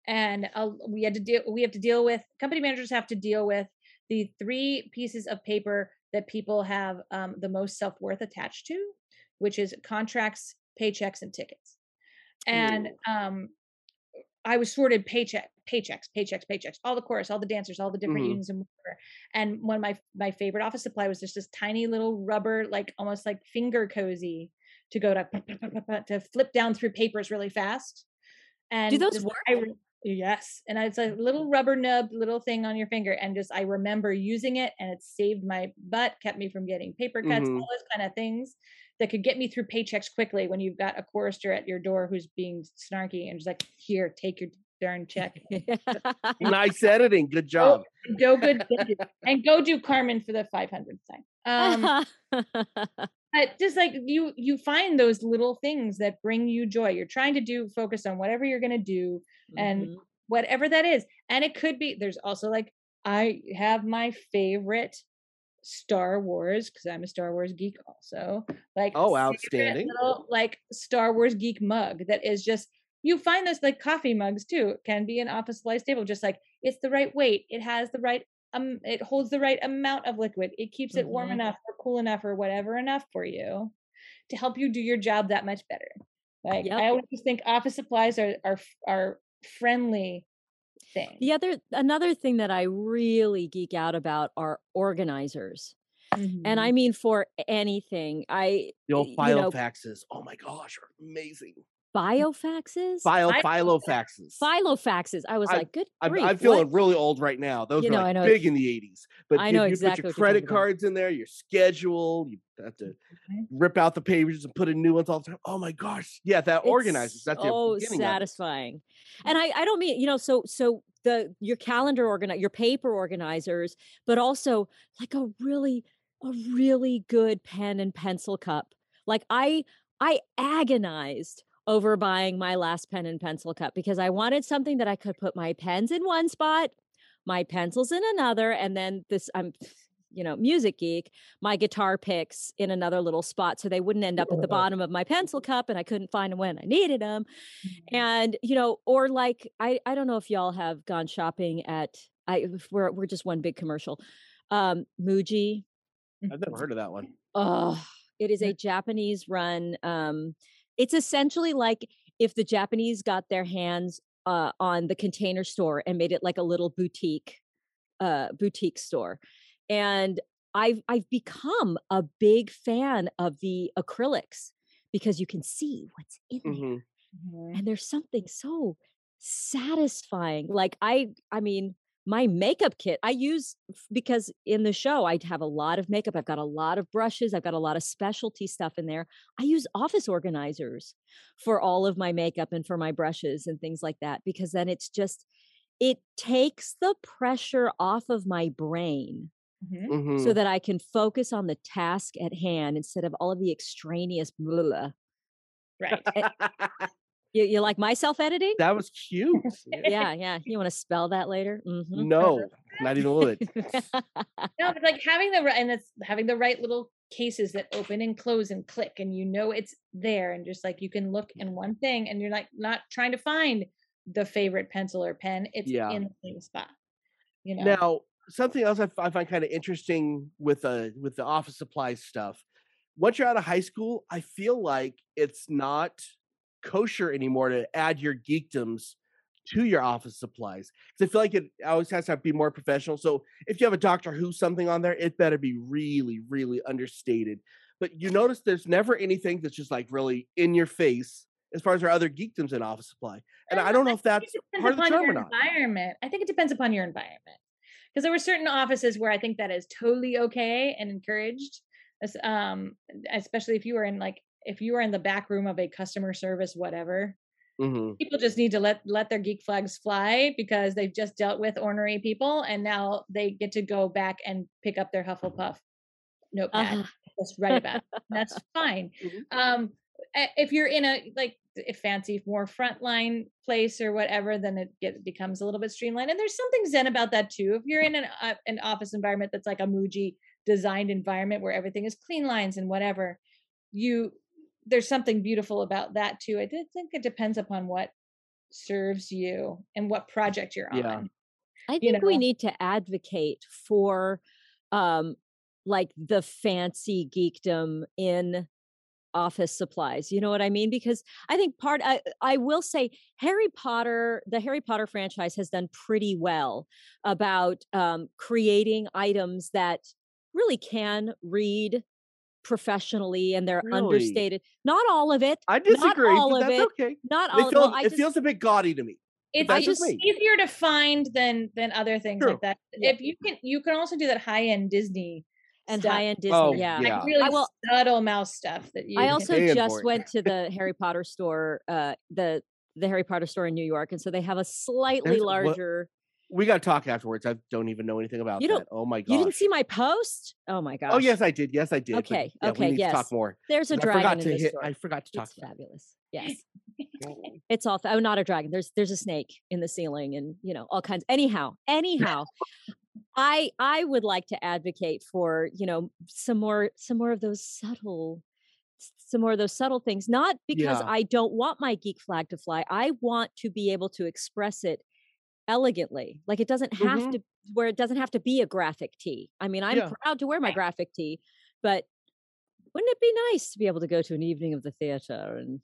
[SPEAKER 4] and uh, we had to deal we have to deal with company managers have to deal with the three pieces of paper that people have um, the most self worth attached to, which is contracts, paychecks, and tickets. And um, I was sorted paycheck, paychecks, paychecks, paychecks, all the chorus, all the dancers, all the different
[SPEAKER 2] Mhm.
[SPEAKER 4] unions and whatever. And one of my my favorite office supply was just this tiny little rubber, like almost like finger cozy, to go to to flip down through papers really fast. And
[SPEAKER 3] do
[SPEAKER 4] those
[SPEAKER 3] work?
[SPEAKER 4] I yes, and it's a little rubber nub, little thing on your finger, and just I remember using it, and it saved my butt, kept me from getting paper cuts,
[SPEAKER 2] Mhm.
[SPEAKER 4] all those kind of things that could get me through paychecks quickly when you've got a chorister at your door who's being snarky and just like, here, take your darn check.
[SPEAKER 2] Nice editing. Good job.
[SPEAKER 4] go good go do- and go do Carmen for the 500th time. Um, but just like you, you find those little things that bring you joy. You're trying to do focus on whatever you're going to do, and
[SPEAKER 3] Mhm.
[SPEAKER 4] whatever that is. And it could be. There's also like I have my favorite Star Wars because I'm a Star Wars geek also. Like
[SPEAKER 2] Oh, outstanding.
[SPEAKER 4] little, like Star Wars geek mug that is just you find those like coffee mugs too. It can be an office life staple. Just like it's the right weight. It has the right um. It holds the right amount of liquid. It keeps it warm
[SPEAKER 3] Mhm.
[SPEAKER 4] enough or cool enough or whatever enough for you to help you do your job that much better. Like
[SPEAKER 3] Yep.
[SPEAKER 4] I always think office supplies are are are friendly thing
[SPEAKER 3] The other another thing that I really geek out about are organizers. And
[SPEAKER 4] Mhm.
[SPEAKER 3] I mean for anything. I
[SPEAKER 2] The old
[SPEAKER 3] you
[SPEAKER 2] file
[SPEAKER 3] know,
[SPEAKER 2] faxes. Oh my gosh, are amazing.
[SPEAKER 3] Biofaxes?
[SPEAKER 2] File
[SPEAKER 4] I-
[SPEAKER 2] philo faxes.
[SPEAKER 3] Filofaxes. I was
[SPEAKER 2] I-
[SPEAKER 3] like, good
[SPEAKER 2] I'm,
[SPEAKER 3] grief.
[SPEAKER 2] I'm feeling really old right now. Those
[SPEAKER 3] You
[SPEAKER 2] were
[SPEAKER 3] know,
[SPEAKER 2] like
[SPEAKER 3] I
[SPEAKER 2] big in the 80s. But
[SPEAKER 3] I know
[SPEAKER 2] you
[SPEAKER 3] exactly
[SPEAKER 2] put your credit
[SPEAKER 3] talking about.
[SPEAKER 2] cards in there, your schedule, you have to
[SPEAKER 4] Mhm.
[SPEAKER 2] rip out the pages and put in new ones all the time. Oh my gosh. Yeah, that organizes. That's
[SPEAKER 3] so
[SPEAKER 2] beginning of it.
[SPEAKER 3] satisfying. And I, I don't mean, you know, so so the your calendar organi your paper organizers, but also like a really, a really good pen and pencil cup. Like I I agonized over buying my last pen and pencil cup because I wanted something that I could put my pens in one spot, my pencils in another, and then this I'm you know, music geek, my guitar picks in another little spot so they wouldn't end up at the bottom of my pencil cup and I couldn't find them when I needed them.
[SPEAKER 4] Mm-hmm.
[SPEAKER 3] And, you know, or like I I don't know if y'all have gone shopping at I we're we're just one big commercial. Um Muji.
[SPEAKER 2] I've never heard of that one.
[SPEAKER 3] Oh, it is a Japanese run um it's essentially like if the Japanese got their hands uh on the container store and made it like a little boutique uh boutique store. And I've I've become a big fan of the acrylics because you can see what's in there
[SPEAKER 2] Mhm.
[SPEAKER 4] Mhm.
[SPEAKER 3] and there's something so satisfying like i i mean my makeup kit i use because in the show i have a lot of makeup i've got a lot of brushes i've got a lot of specialty stuff in there i use office organizers for all of my makeup and for my brushes and things like that because then it's just it takes the pressure off of my brain
[SPEAKER 4] Mhm.
[SPEAKER 2] Mhm.
[SPEAKER 3] so that i can focus on the task at hand instead of all of the extraneous blah, blah.
[SPEAKER 4] Right.
[SPEAKER 3] You, you like my self editing
[SPEAKER 2] that was cute.
[SPEAKER 3] yeah, yeah. You want to spell that later? Mm-hmm.
[SPEAKER 2] No, not even a little bit.
[SPEAKER 4] No, but like having the right and it's having the right little cases that open and close and click and you know it's there and just like you can look in one thing and you're like not trying to find the favorite pencil or pen. It's
[SPEAKER 2] Yeah.
[SPEAKER 4] in the same spot. You know.
[SPEAKER 2] Now, something else I, f- I find kind of interesting with uh with the office supplies stuff. Once you're out of high school, I feel like it's not kosher anymore to add your geekdoms to your office supplies. Because I feel like it always has to be more professional. So if you have a Doctor Who something on there, it better be really, really understated. But you notice there's never anything that's just like really in your face as far as our other geekdoms in office supply. And I don't know if that's part of the charm
[SPEAKER 4] your
[SPEAKER 2] or not.
[SPEAKER 4] environment. I think it depends upon your environment. Because there were certain offices where I think that is totally okay and encouraged. Um, especially if you were in like if you are in the back room of a customer service, whatever.
[SPEAKER 2] Mhm.
[SPEAKER 4] People just need to let let their geek flags fly because they've just dealt with ornery people and now they get to go back and pick up their Hufflepuff notepad
[SPEAKER 3] Uh-huh.
[SPEAKER 4] just write about it. That's fine.
[SPEAKER 2] Mhm.
[SPEAKER 4] Um, if you're in a like a fancy more frontline place or whatever, then it get, becomes a little bit streamlined. And there's something zen about that too. If you're in an uh, an office environment that's like a Muji designed environment where everything is clean lines and whatever, you there's something beautiful about that too. I did think it depends upon what serves you and what project you're on.
[SPEAKER 2] Yeah.
[SPEAKER 3] I
[SPEAKER 4] you
[SPEAKER 3] think we need to advocate for um like the fancy geekdom in office supplies. You know what I mean? Because I think part I I will say Harry Potter, the Harry Potter franchise has done pretty well about um creating items that really can read professionally and they're
[SPEAKER 2] Really?
[SPEAKER 3] understated. Not all of it.
[SPEAKER 2] I disagree.
[SPEAKER 3] not
[SPEAKER 2] disagree,
[SPEAKER 3] all
[SPEAKER 2] but
[SPEAKER 3] of
[SPEAKER 2] that's
[SPEAKER 3] it.
[SPEAKER 2] okay.
[SPEAKER 3] Not all
[SPEAKER 2] feel,
[SPEAKER 3] well,
[SPEAKER 2] it
[SPEAKER 3] just,
[SPEAKER 2] feels a bit gaudy to me.
[SPEAKER 4] It's
[SPEAKER 2] that's
[SPEAKER 4] just
[SPEAKER 2] just me.
[SPEAKER 4] easier to find than than other things
[SPEAKER 2] True.
[SPEAKER 4] like that.
[SPEAKER 3] Yeah.
[SPEAKER 4] If you can, you can also do that high end Disney
[SPEAKER 3] and
[SPEAKER 4] stuff.
[SPEAKER 3] high end Disney.
[SPEAKER 2] Oh,
[SPEAKER 3] yeah.
[SPEAKER 2] yeah.
[SPEAKER 4] like really
[SPEAKER 3] I will-
[SPEAKER 4] subtle mouse stuff that you.
[SPEAKER 3] I also
[SPEAKER 2] paying
[SPEAKER 3] just went to the Harry Potter store, uh, the the Harry Potter store in New York, and so they have a slightly
[SPEAKER 2] There's- what-
[SPEAKER 3] larger.
[SPEAKER 2] We got to talk afterwards. I don't even know anything about
[SPEAKER 3] You
[SPEAKER 2] that. Oh my god.
[SPEAKER 3] You didn't see my post? Oh my god!
[SPEAKER 2] Oh yes, I did. Yes, I did. but
[SPEAKER 3] Okay,
[SPEAKER 2] yeah,
[SPEAKER 3] okay,
[SPEAKER 2] we need
[SPEAKER 3] yes.
[SPEAKER 2] to talk more.
[SPEAKER 3] there's a
[SPEAKER 2] 'cause I
[SPEAKER 3] dragon
[SPEAKER 2] forgot to hit.
[SPEAKER 3] store.
[SPEAKER 2] I forgot to talk
[SPEAKER 3] It's fabulous. Yes, it's all. fa- Oh, not a dragon. There's there's a snake in the ceiling, and you know all kinds. Anyhow, anyhow, I I would like to advocate for you know some more some more of those subtle some more of those subtle things not because
[SPEAKER 2] Yeah.
[SPEAKER 3] i don't want my geek flag to fly i want to be able to express it elegantly like it doesn't have
[SPEAKER 2] Mhm.
[SPEAKER 3] to where it doesn't have to be a graphic tee i mean i'm
[SPEAKER 2] Yeah.
[SPEAKER 3] proud to wear my graphic tee but wouldn't it be nice to be able to go to an evening of the theater and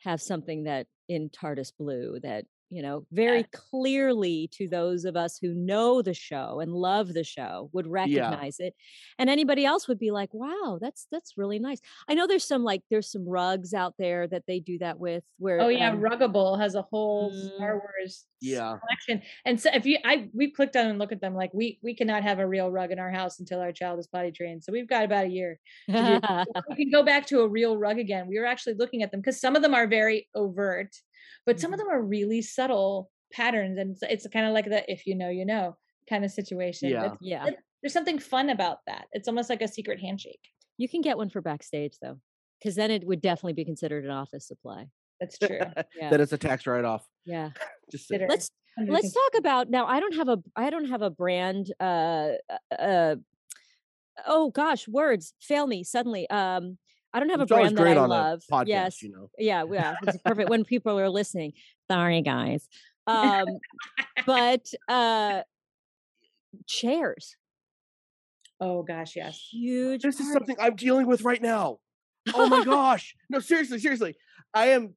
[SPEAKER 3] have something that in tardis blue that you know very clearly to those of us who know the show and love the show would recognize it and anybody else would be like wow that's that's really nice i know there's some like there's some rugs out there that they do that with where
[SPEAKER 4] Oh yeah,
[SPEAKER 3] um,
[SPEAKER 4] Ruggable has a whole
[SPEAKER 3] Mm.
[SPEAKER 4] Star Wars
[SPEAKER 2] Yeah.
[SPEAKER 4] collection, and so if you, I we clicked on and look at them like we we cannot have a real rug in our house until our child is potty trained. So we've got about a year. we can go back to a real rug again. We were actually looking at them because some of them are very overt, but some of
[SPEAKER 3] Mhm.
[SPEAKER 4] them are really subtle patterns, and it's, it's kind of like the if you know you know kind of situation.
[SPEAKER 2] Yeah.
[SPEAKER 4] It's-
[SPEAKER 3] yeah
[SPEAKER 4] it- there's something fun about that. It's almost like a secret handshake.
[SPEAKER 3] you can get one for backstage though because then it would definitely be considered an office supply
[SPEAKER 4] That's true.
[SPEAKER 3] yeah
[SPEAKER 2] That is a tax write-off.
[SPEAKER 3] yeah
[SPEAKER 2] Just.
[SPEAKER 4] Consider-
[SPEAKER 3] let's let's talk about now i don't have a i don't have a brand uh uh oh gosh words fail me suddenly um i don't have
[SPEAKER 2] It's
[SPEAKER 3] a
[SPEAKER 2] always
[SPEAKER 3] brand that i
[SPEAKER 2] on
[SPEAKER 3] love
[SPEAKER 2] a podcast,
[SPEAKER 3] yes
[SPEAKER 2] you know.
[SPEAKER 3] yeah yeah it's perfect when people are listening sorry guys um but uh chairs
[SPEAKER 4] Oh gosh, yes.
[SPEAKER 3] huge
[SPEAKER 2] This is something I'm dealing with right now. Oh my gosh. No, seriously, seriously. I am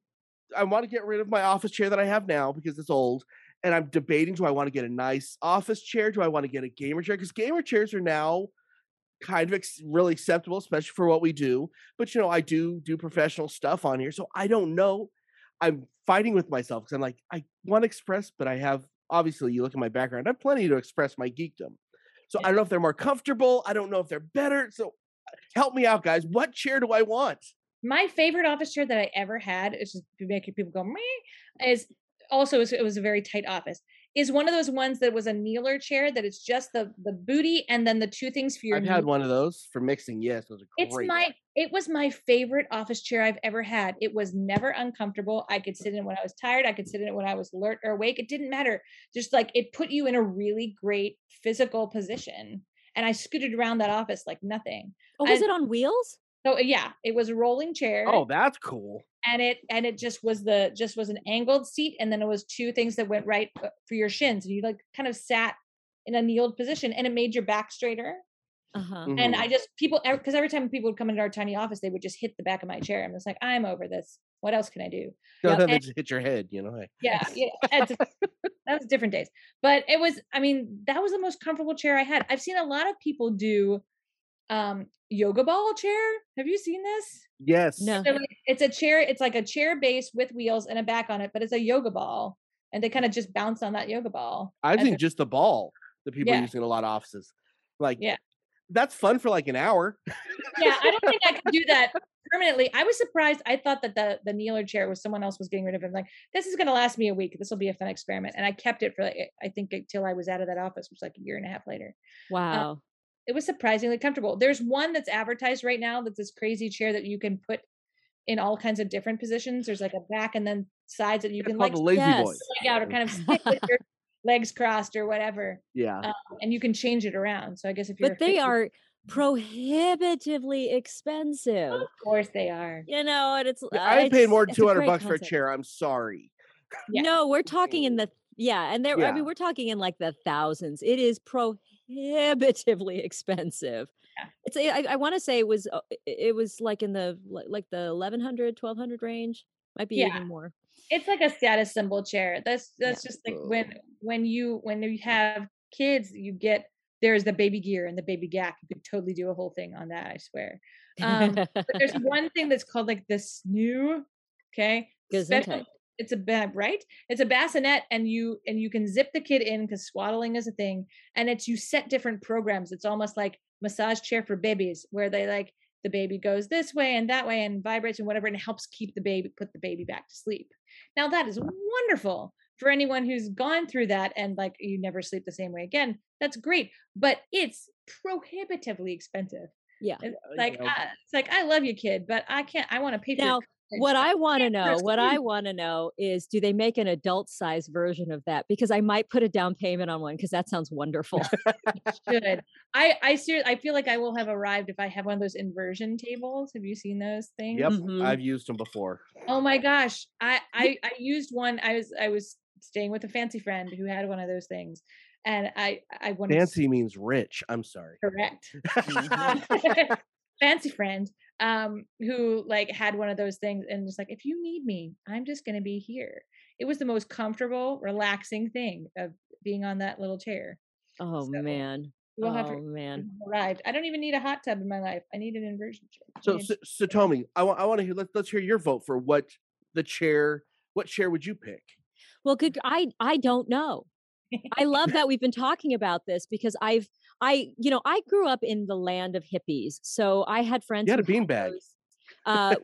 [SPEAKER 2] I want to get rid of my office chair that I have now because it's old. And I'm debating do I want to get a nice office chair? Do I want to get a gamer chair? Because gamer chairs are now kind of ex- really acceptable, especially for what we do. But you know, I do do professional stuff on here. So I don't know. I'm fighting with myself because I'm like, I want to express, but I have obviously you look at my background, I have plenty to express my geekdom. So I don't know if they're more comfortable. I don't know if they're better. So help me out, guys. What chair do I want?
[SPEAKER 4] my favorite office chair that I ever had, is just making people go Meh, is also it was a very tight office. Is one of those ones that was a kneeler chair that it's just the the booty and then the two things for your.
[SPEAKER 2] I've had one of those for mixing. Yes, those are great.
[SPEAKER 4] It's my it was my favorite office chair I've ever had. It was never uncomfortable. I could sit in it when I was tired. I could sit in it when I was alert or awake. It didn't matter. Just like it put you in a really great physical position. And I scooted around that office like nothing.
[SPEAKER 3] oh was
[SPEAKER 4] I-
[SPEAKER 3] it on wheels
[SPEAKER 4] So yeah, it was a rolling chair.
[SPEAKER 2] Oh, that's cool.
[SPEAKER 4] And it and it just was the just was an angled seat and then it was two things that went right uh, for your shins and you like kind of sat in a kneeled position and it made your back straighter
[SPEAKER 3] uh-huh
[SPEAKER 4] and
[SPEAKER 2] Mhm.
[SPEAKER 4] i just people because every time people would come into our tiny office they would just hit the back of my chair and it's like i'm over this What else can I do?
[SPEAKER 2] Don't
[SPEAKER 4] Yeah,
[SPEAKER 2] have it just hit your head, you know.
[SPEAKER 4] Yeah, yeah. it's- that was different days. But it was, I mean, that was the most comfortable chair I had. I've seen a lot of people do um yoga ball chair. Have you seen this?
[SPEAKER 2] Yes.
[SPEAKER 3] No.
[SPEAKER 4] So it's a chair, it's like a chair base with wheels and a back on it, but it's a yoga ball. And they kind of just bounce on that yoga ball.
[SPEAKER 2] I think
[SPEAKER 4] they're-
[SPEAKER 2] just the ball that people are using in a lot of offices. Like,
[SPEAKER 4] Yeah.
[SPEAKER 2] that's fun for like an hour.
[SPEAKER 4] yeah, I don't think I could do that permanently. I was surprised. I thought that the the kneeler chair was someone else was getting rid of it. I'm like, this is going to last me a week. This will be a fun experiment. And I kept it for like, I think until I was out of that office, which was like a year and a half later.
[SPEAKER 3] Wow.
[SPEAKER 4] It was surprisingly comfortable. There's one that's advertised right now that's this crazy chair that you can put in all kinds of different positions. There's like a back and then sides that you
[SPEAKER 2] It's
[SPEAKER 4] can like
[SPEAKER 2] lazy
[SPEAKER 3] yes.
[SPEAKER 2] boys.
[SPEAKER 4] leg out or kind of sit with your legs crossed or whatever.
[SPEAKER 2] Yeah.
[SPEAKER 4] Um, and you can change it around. So I guess if you're,
[SPEAKER 3] but they
[SPEAKER 4] fit-
[SPEAKER 3] are prohibitively expensive.
[SPEAKER 4] of course they are.
[SPEAKER 3] You know, and it's
[SPEAKER 2] Yeah,
[SPEAKER 3] uh,
[SPEAKER 2] I ain't paying more than two hundred
[SPEAKER 3] great
[SPEAKER 2] bucks for a chair. I'm sorry.
[SPEAKER 4] Yeah.
[SPEAKER 3] No, we're talking in the yeah, and there. I mean, we're talking in like the thousands. It is prohibitively expensive.
[SPEAKER 4] Yeah.
[SPEAKER 3] It's I, I want to say it was uh, it- was like in the like the 1100 1200 range. Might be
[SPEAKER 4] Yeah.
[SPEAKER 3] even more.
[SPEAKER 4] it's like a status symbol chair that's that's just like when when you when you have kids you get there's the baby gear and the baby gack you could totally do a whole thing on that i swear um but there's one thing that's called like the snoo okay Special-. It's a ba- right it's a bassinet and you and you can zip the kid in because swaddling is a thing and it's you set different programs it's almost like massage chair for babies where they like the baby goes this way and that way and vibrates and whatever and helps keep the baby put the baby back to sleep now that is wonderful for anyone who's gone through that and like you never sleep the same way again that's great but it's prohibitively expensive
[SPEAKER 3] Yeah.
[SPEAKER 2] Uh,
[SPEAKER 4] like
[SPEAKER 2] you know.
[SPEAKER 4] I, it's like i love you kid but i can't i want to pay for
[SPEAKER 3] Now. What I want to know, what I want to know is do they make an adult size version of that? Because I might put a down payment on one because that sounds wonderful.
[SPEAKER 4] should. I I ser- I feel like I will have arrived if I have one of those inversion tables. Have you seen those things?
[SPEAKER 2] Yep.
[SPEAKER 3] Mhm.
[SPEAKER 2] I've used them before.
[SPEAKER 4] Oh my gosh. I I I used one. I was I was staying with a fancy friend who had one of those things, and I I wanted to
[SPEAKER 2] Fancy means rich. I'm sorry.
[SPEAKER 4] correct
[SPEAKER 3] Mm-hmm.
[SPEAKER 4] Fancy friend um who like had one of those things and was like if you need me i'm just going to be here it was the most comfortable relaxing thing of being on that little chair
[SPEAKER 3] oh
[SPEAKER 4] So,
[SPEAKER 3] man.
[SPEAKER 4] we'll
[SPEAKER 3] oh
[SPEAKER 4] to
[SPEAKER 3] man.
[SPEAKER 4] arrived i don't even need a hot tub in my life i need an inversion chair
[SPEAKER 2] So, so, so Tommy, I want I want to hear. Let's let's hear your vote for what the chair. What chair would you pick?
[SPEAKER 3] Well, good. I I don't know. I love that we've been talking about this because I've I you know I grew up in the land of hippies, so I had friends.
[SPEAKER 2] You had a
[SPEAKER 3] who
[SPEAKER 2] beanbag.
[SPEAKER 3] Uh,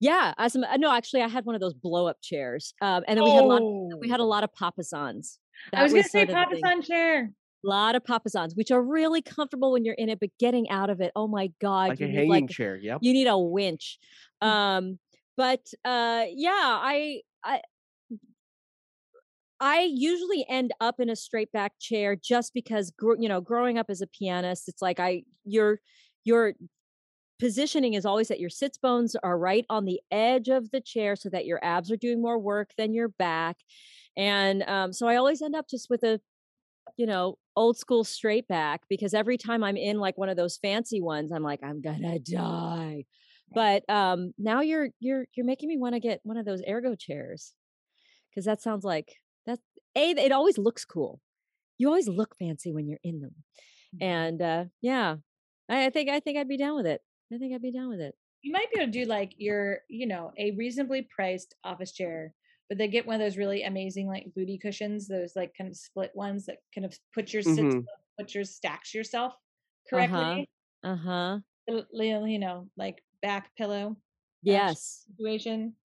[SPEAKER 3] yeah, as a, no, actually, I had one of those blow up chairs, um, and then we had a lot. Of, We had a lot of papasans.
[SPEAKER 4] i was going to say
[SPEAKER 3] sort of
[SPEAKER 4] papasan chair
[SPEAKER 3] A lot of papasans, which are really comfortable when you're in it, but getting out of it, oh my god,
[SPEAKER 2] like
[SPEAKER 3] you
[SPEAKER 2] a
[SPEAKER 3] need
[SPEAKER 2] hanging
[SPEAKER 3] like
[SPEAKER 2] chair. Yep.
[SPEAKER 3] you need a winch.
[SPEAKER 4] Mm.
[SPEAKER 3] Um, but uh, yeah, I I I usually end up in a straight back chair just because gr- you know, growing up as a pianist, it's like I your your positioning is always that your sits bones are right on the edge of the chair so that your abs are doing more work than your back. And um, so I always end up just with a you know, old school straight back because every time I'm in like one of those fancy ones, I'm like, I'm gonna die. But um now you're you're you're making me want to get one of those ergo chairs. Cause that sounds like a it always looks cool. You always look fancy when you're in them. And uh yeah. I, I think I think I'd be down with it. I think I'd be down with it.
[SPEAKER 4] you might be able to do like your you know a reasonably priced office chair but they get one of those really amazing like booty cushions those like kind of split ones that kind of put your
[SPEAKER 2] Mhm.
[SPEAKER 4] put your stacks yourself correctly
[SPEAKER 3] Uh-huh.
[SPEAKER 4] L- you you know like back pillow
[SPEAKER 3] Yes.
[SPEAKER 4] situation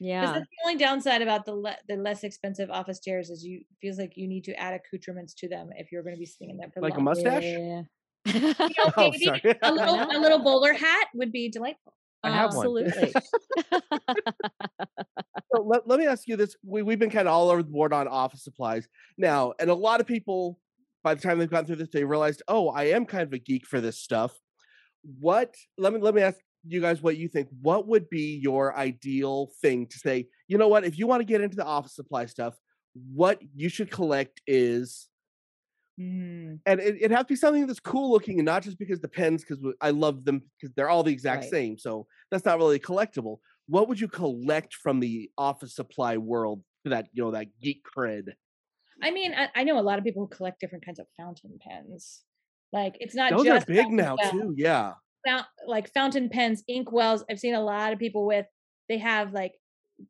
[SPEAKER 3] Yeah.
[SPEAKER 4] that's the only downside about the le- the less expensive office chairs is you feels like you need to add accoutrements to them if you're going to be sitting in there for
[SPEAKER 2] Like a mustache?
[SPEAKER 3] Yeah.
[SPEAKER 4] You know,
[SPEAKER 2] Oh, sorry.
[SPEAKER 4] a little a little bowler hat would be delightful
[SPEAKER 2] I have one.
[SPEAKER 3] Absolutely.
[SPEAKER 2] So let, let me ask you this. We, we've been kind of all over the board on office supplies now, and a lot of people, by the time they've gone through this, they realized, oh, I am kind of a geek for this stuff. What? Let me let me ask you guys what you think. What would be your ideal thing to say? You know what? If you want to get into the office supply stuff, what you should collect is
[SPEAKER 4] Mm.
[SPEAKER 2] and it, it has to be something that's cool looking and not just because the pens because i love them because they're all the exact
[SPEAKER 3] Right.
[SPEAKER 2] same so that's not really collectible what would you collect from the office supply world for that you know that geek cred?
[SPEAKER 4] I mean, I, I know a lot of people who collect different kinds of fountain pens. Like it's not
[SPEAKER 2] Those are big now too. Yeah.
[SPEAKER 4] Fount, like fountain pens, ink wells. I've seen a lot of people with. They have like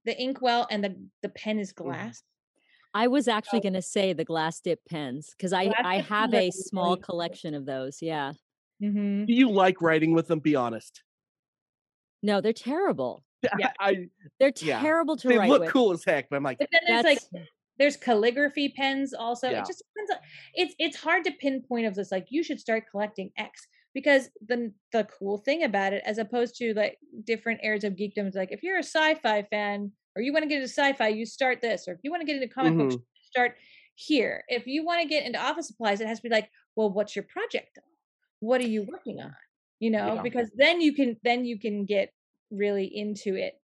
[SPEAKER 4] the ink well and the the pen is
[SPEAKER 2] Mm-hmm.
[SPEAKER 4] glass.
[SPEAKER 3] I was actually
[SPEAKER 4] So-
[SPEAKER 3] going to say the glass dip pens because I, I have a small collection of those. Yeah.
[SPEAKER 4] Mm-hmm.
[SPEAKER 2] Do you like writing with them? Be honest.
[SPEAKER 3] No, they're terrible.
[SPEAKER 4] Yeah.
[SPEAKER 2] I
[SPEAKER 3] They're
[SPEAKER 2] Yeah.
[SPEAKER 3] terrible to
[SPEAKER 2] they
[SPEAKER 3] write They
[SPEAKER 2] look
[SPEAKER 3] with.
[SPEAKER 2] cool as heck, but I'm like,
[SPEAKER 4] But then there's like there's calligraphy pens also.
[SPEAKER 2] Yeah.
[SPEAKER 4] It just depends on it's it's hard to pinpoint of this like you should start collecting X because the the cool thing about it, as opposed to like different areas of geekdom, is like if you're a sci-fi fan or you want to get into sci-fi, you start this, or if you want to get into comic books,
[SPEAKER 2] Mhm.
[SPEAKER 4] you start here. If you want to get into office supplies, it has to be like, well, what's your project? What are you working on? You know,
[SPEAKER 2] Yeah.
[SPEAKER 4] because then you can then you can get really into it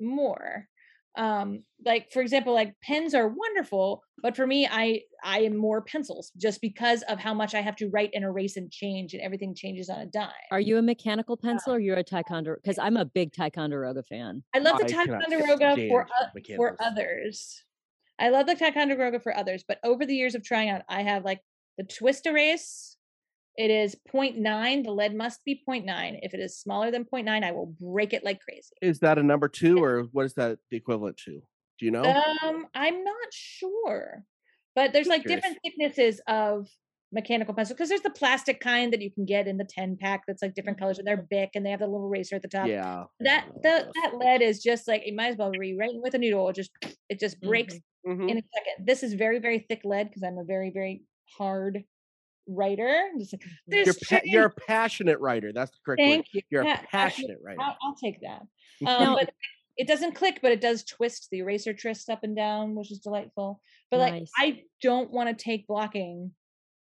[SPEAKER 4] more um like for example like pens are wonderful but for me i i am more pencils just because of how much i have to write and erase and change and everything changes on a dime
[SPEAKER 3] Are you a mechanical pencil or you're a Ticonderoga? Because I'm a big Ticonderoga fan.
[SPEAKER 4] i love the ticonderoga for
[SPEAKER 2] stand
[SPEAKER 4] o- for others i love the ticonderoga for others but over the years of trying out i have like the twist erase it is 0.9 the lead must be 0.9 if it is smaller than 0.9 i will break it like crazy
[SPEAKER 2] is that a number two or what is that the equivalent to? Do you know?
[SPEAKER 4] Um, I'm not sure, but there's like
[SPEAKER 2] curious.
[SPEAKER 4] different thicknesses of mechanical pencil because there's the plastic kind that you can get in the 10 pack that's like different colors and they're big and they have the little eraser at the top.
[SPEAKER 2] yeah.
[SPEAKER 4] That the that lead is just like you might as well rewrite with a noodle. It just it just breaks
[SPEAKER 2] Mhm.
[SPEAKER 4] in a second. This is very very thick lead because I'm a very very hard writer. Just like,
[SPEAKER 2] You're, pa- you're a passionate writer. That's the correct word.
[SPEAKER 4] thank you.
[SPEAKER 2] You're
[SPEAKER 4] Yeah,
[SPEAKER 2] a passionate writer.
[SPEAKER 4] I'll, I'll take that. Um, but it doesn't click, but it does twist. The eraser twists up and down, which is delightful. But like,
[SPEAKER 3] Nice.
[SPEAKER 4] I don't want to take blocking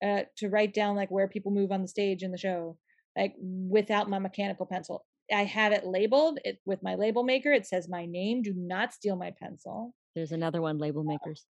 [SPEAKER 4] uh, to write down like where people move on the stage in the show, like without my mechanical pencil. I have it labeled it with my label maker. It says my name. Do not steal my pencil.
[SPEAKER 3] There's another one, label makers.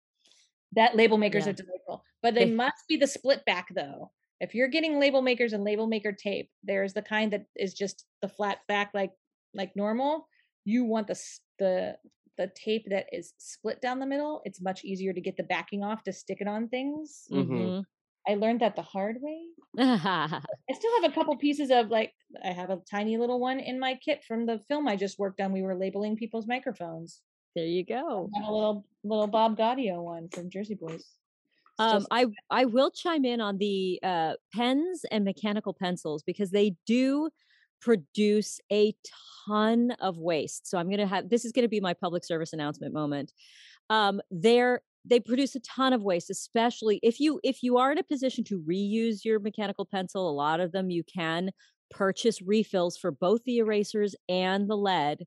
[SPEAKER 4] That label makers
[SPEAKER 3] Yeah.
[SPEAKER 4] are delightful, but they
[SPEAKER 3] If-
[SPEAKER 4] must be the split back though. If you're getting label makers and label maker tape, there's the kind that is just the flat back like like normal. You want the the the tape that is split down the middle. It's much easier to get the backing off to stick it on things.
[SPEAKER 2] Mhm.
[SPEAKER 4] I learned that the hard way. I still have a couple pieces of like I have a tiny little one in my kit from the film I just worked on. We were labeling people's microphones.
[SPEAKER 3] There you go.
[SPEAKER 4] A little little Bob Gaudio one from Jersey Boys.
[SPEAKER 3] Um, I I will chime in on the uh, pens and mechanical pencils because they do produce a ton of waste. So I'm gonna have this is gonna be my public service announcement moment. Um, they're they produce a ton of waste, especially if you if you are in a position to reuse your mechanical pencil. A lot of them you can purchase refills for both the erasers and the lead.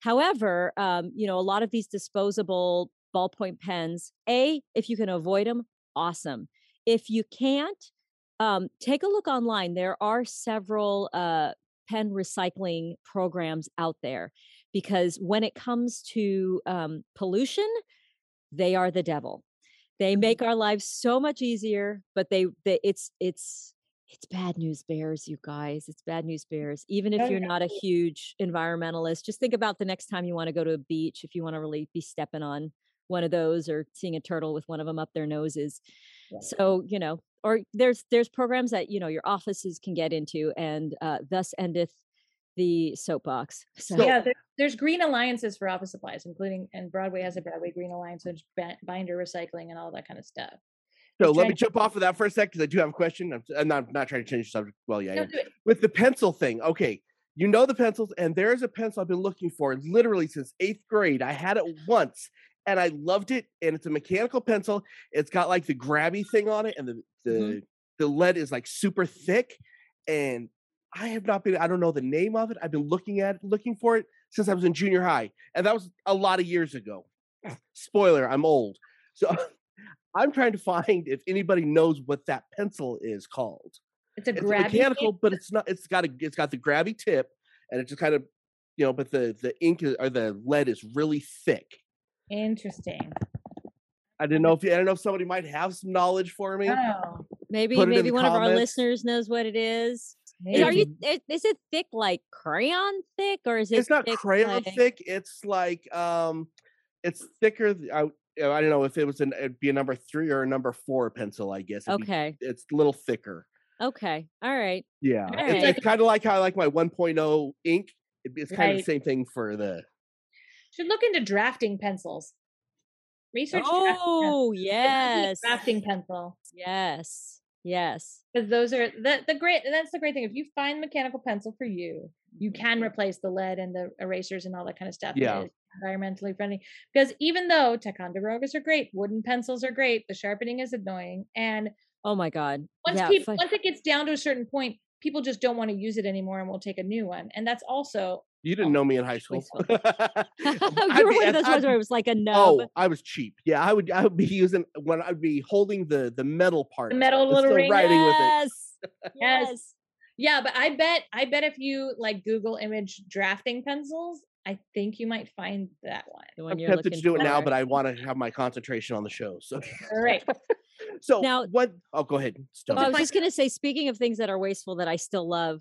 [SPEAKER 3] However, um, you know, a lot of these disposable ballpoint pens, A, if you can avoid them, awesome. If you can't, um, take a look online. There are several uh, pen recycling programs out there because when it comes to um, pollution, they are the devil. They make our lives so much easier, but they, they it's it's it's bad news bears, you guys. It's bad news bears. Even if
[SPEAKER 4] Oh,
[SPEAKER 3] you're not a huge environmentalist, just think about the next time you want to go to a beach if you want to really be stepping on one of those or seeing a turtle with one of them up their noses.
[SPEAKER 4] Right.
[SPEAKER 3] So, you know, or there's there's programs that, you know, your offices can get into and uh thus endeth the soapbox. So,
[SPEAKER 4] yeah, there, there's green alliances for office supplies, including and Broadway has a Broadway Green Alliance, which binder recycling and all that kind of stuff.
[SPEAKER 2] So let me jump off of that for a sec because I do have a question. I'm, I'm not not trying to change the subject. Well, yeah,
[SPEAKER 4] No,
[SPEAKER 2] am.
[SPEAKER 4] do it.
[SPEAKER 2] with the pencil thing. Okay, you know the pencils, and there's a pencil I've been looking for literally since eighth grade. I had it once, and I loved it. And it's a mechanical pencil. It's got like the grabby thing on it, and the the
[SPEAKER 3] Mhm.
[SPEAKER 2] the lead is like super thick. And I have not been. I don't know the name of it. I've been looking at it, looking for it since I was in junior high, and that was a lot of years ago. Spoiler: I'm old, so. I'm trying to find if anybody knows what that pencil is called
[SPEAKER 4] It's a
[SPEAKER 2] it's
[SPEAKER 4] grabby
[SPEAKER 2] mechanical,
[SPEAKER 4] thing.
[SPEAKER 2] but it's not. It's got a. It's got the grabby tip, and it just kind of, you know. But the the ink is, or the lead is really thick.
[SPEAKER 4] Interesting.
[SPEAKER 2] I didn't know if you, I don't know if somebody might have some knowledge for me.
[SPEAKER 4] Oh,
[SPEAKER 3] maybe
[SPEAKER 2] Put
[SPEAKER 3] maybe
[SPEAKER 2] the
[SPEAKER 3] one of our listeners knows what it is. Is- Are you? Is it thick like crayon thick, or is it?
[SPEAKER 2] It's not
[SPEAKER 3] thick
[SPEAKER 2] crayon
[SPEAKER 3] like-
[SPEAKER 2] thick. It's like um, it's thicker. I you know, I don't know if it was an it'd be a number three or a number four pencil. I guess. It'd be-
[SPEAKER 3] Okay.
[SPEAKER 2] it's a little thicker.
[SPEAKER 3] Okay. All right.
[SPEAKER 2] Yeah,
[SPEAKER 3] All
[SPEAKER 2] it's,
[SPEAKER 3] right.
[SPEAKER 2] it's kind of like how I like my 1.0 ink. It- It's kind of
[SPEAKER 4] Right.
[SPEAKER 2] the same thing for the.
[SPEAKER 4] Should look into drafting pencils. Research drafting pencils.
[SPEAKER 3] Oh
[SPEAKER 4] It might be a
[SPEAKER 3] yes.
[SPEAKER 4] drafting pencil.
[SPEAKER 3] Yes. Yes.
[SPEAKER 4] because those are the the great that's the great thing if you find mechanical pencil for you you mm-hmm. can replace the lead and the erasers and all that kind of stuff
[SPEAKER 2] Yeah.
[SPEAKER 4] environmentally friendly because even though ticonderogas are great wooden pencils are great the sharpening is annoying and
[SPEAKER 3] Oh my God.
[SPEAKER 4] once
[SPEAKER 3] yeah.
[SPEAKER 4] people once it gets down to a certain point people just don't want to use it anymore and will take a new one and that's also
[SPEAKER 2] You didn't
[SPEAKER 4] Oh,
[SPEAKER 2] know me in high school.
[SPEAKER 3] You were one of those ones where it was like a no.
[SPEAKER 2] Oh, I was cheap. Yeah, I would. I would be using when I'd be holding the the metal part.
[SPEAKER 4] the metal little ring
[SPEAKER 2] writing with it.
[SPEAKER 3] Yes.
[SPEAKER 4] Yes.
[SPEAKER 3] Yes. yes.
[SPEAKER 4] yeah but i bet i bet if you like google image drafting pencils i think you might find that one
[SPEAKER 3] The one
[SPEAKER 2] I'm
[SPEAKER 3] you're
[SPEAKER 2] tempted to
[SPEAKER 3] looking
[SPEAKER 2] do it now, but I want to have my concentration on the show. So,
[SPEAKER 4] all right
[SPEAKER 2] so
[SPEAKER 3] Now-
[SPEAKER 2] what? Oh, go ahead. Stone.
[SPEAKER 3] Well, I was just going to say, speaking of things that are wasteful that I still love,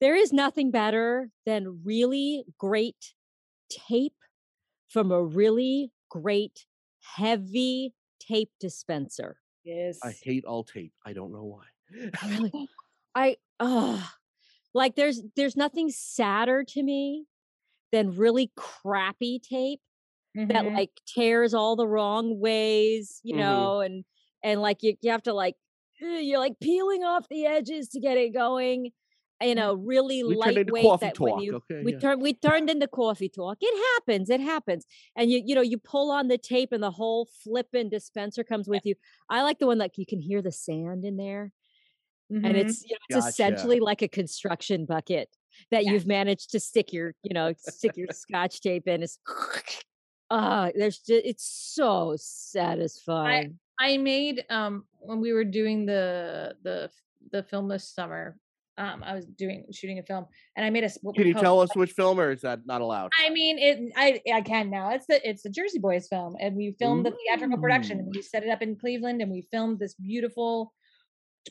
[SPEAKER 3] there is nothing better than really great tape from a really great heavy tape dispenser.
[SPEAKER 4] yes
[SPEAKER 2] I hate all tape. I don't know why.
[SPEAKER 3] Really, I uh like there's there's nothing sadder to me than really crappy tape that
[SPEAKER 4] Mhm.
[SPEAKER 3] like tears all the wrong ways, you
[SPEAKER 2] Mhm.
[SPEAKER 3] know, and and like you you have to like eh, you're like peeling off the edges to get it going. You know, really
[SPEAKER 2] We
[SPEAKER 3] lightweight
[SPEAKER 2] coffee
[SPEAKER 3] that when
[SPEAKER 2] talk,
[SPEAKER 3] you
[SPEAKER 2] okay,
[SPEAKER 3] we
[SPEAKER 2] yeah.
[SPEAKER 3] turn we turned into coffee talk. It happens, it happens. And you you know, you pull on the tape and the whole flippin' dispenser comes with you. I like the one that you can hear the sand in there and
[SPEAKER 4] Mhm.
[SPEAKER 3] it's you know, it's
[SPEAKER 2] Gotcha.
[SPEAKER 3] essentially like a construction bucket that
[SPEAKER 4] Yes.
[SPEAKER 3] you've managed to stick your you know stick your scotch tape in it's ah there's just, it's so satisfying
[SPEAKER 4] I made um when we were doing the the the film this summer. Um, I was doing shooting a film, and I made a what
[SPEAKER 2] Can you tell us which film, or is that not allowed?
[SPEAKER 4] I mean, it. I I can now. It's the it's the Jersey Boys film, and we filmed the theatrical production, and we set it up in Cleveland, and we filmed this beautiful.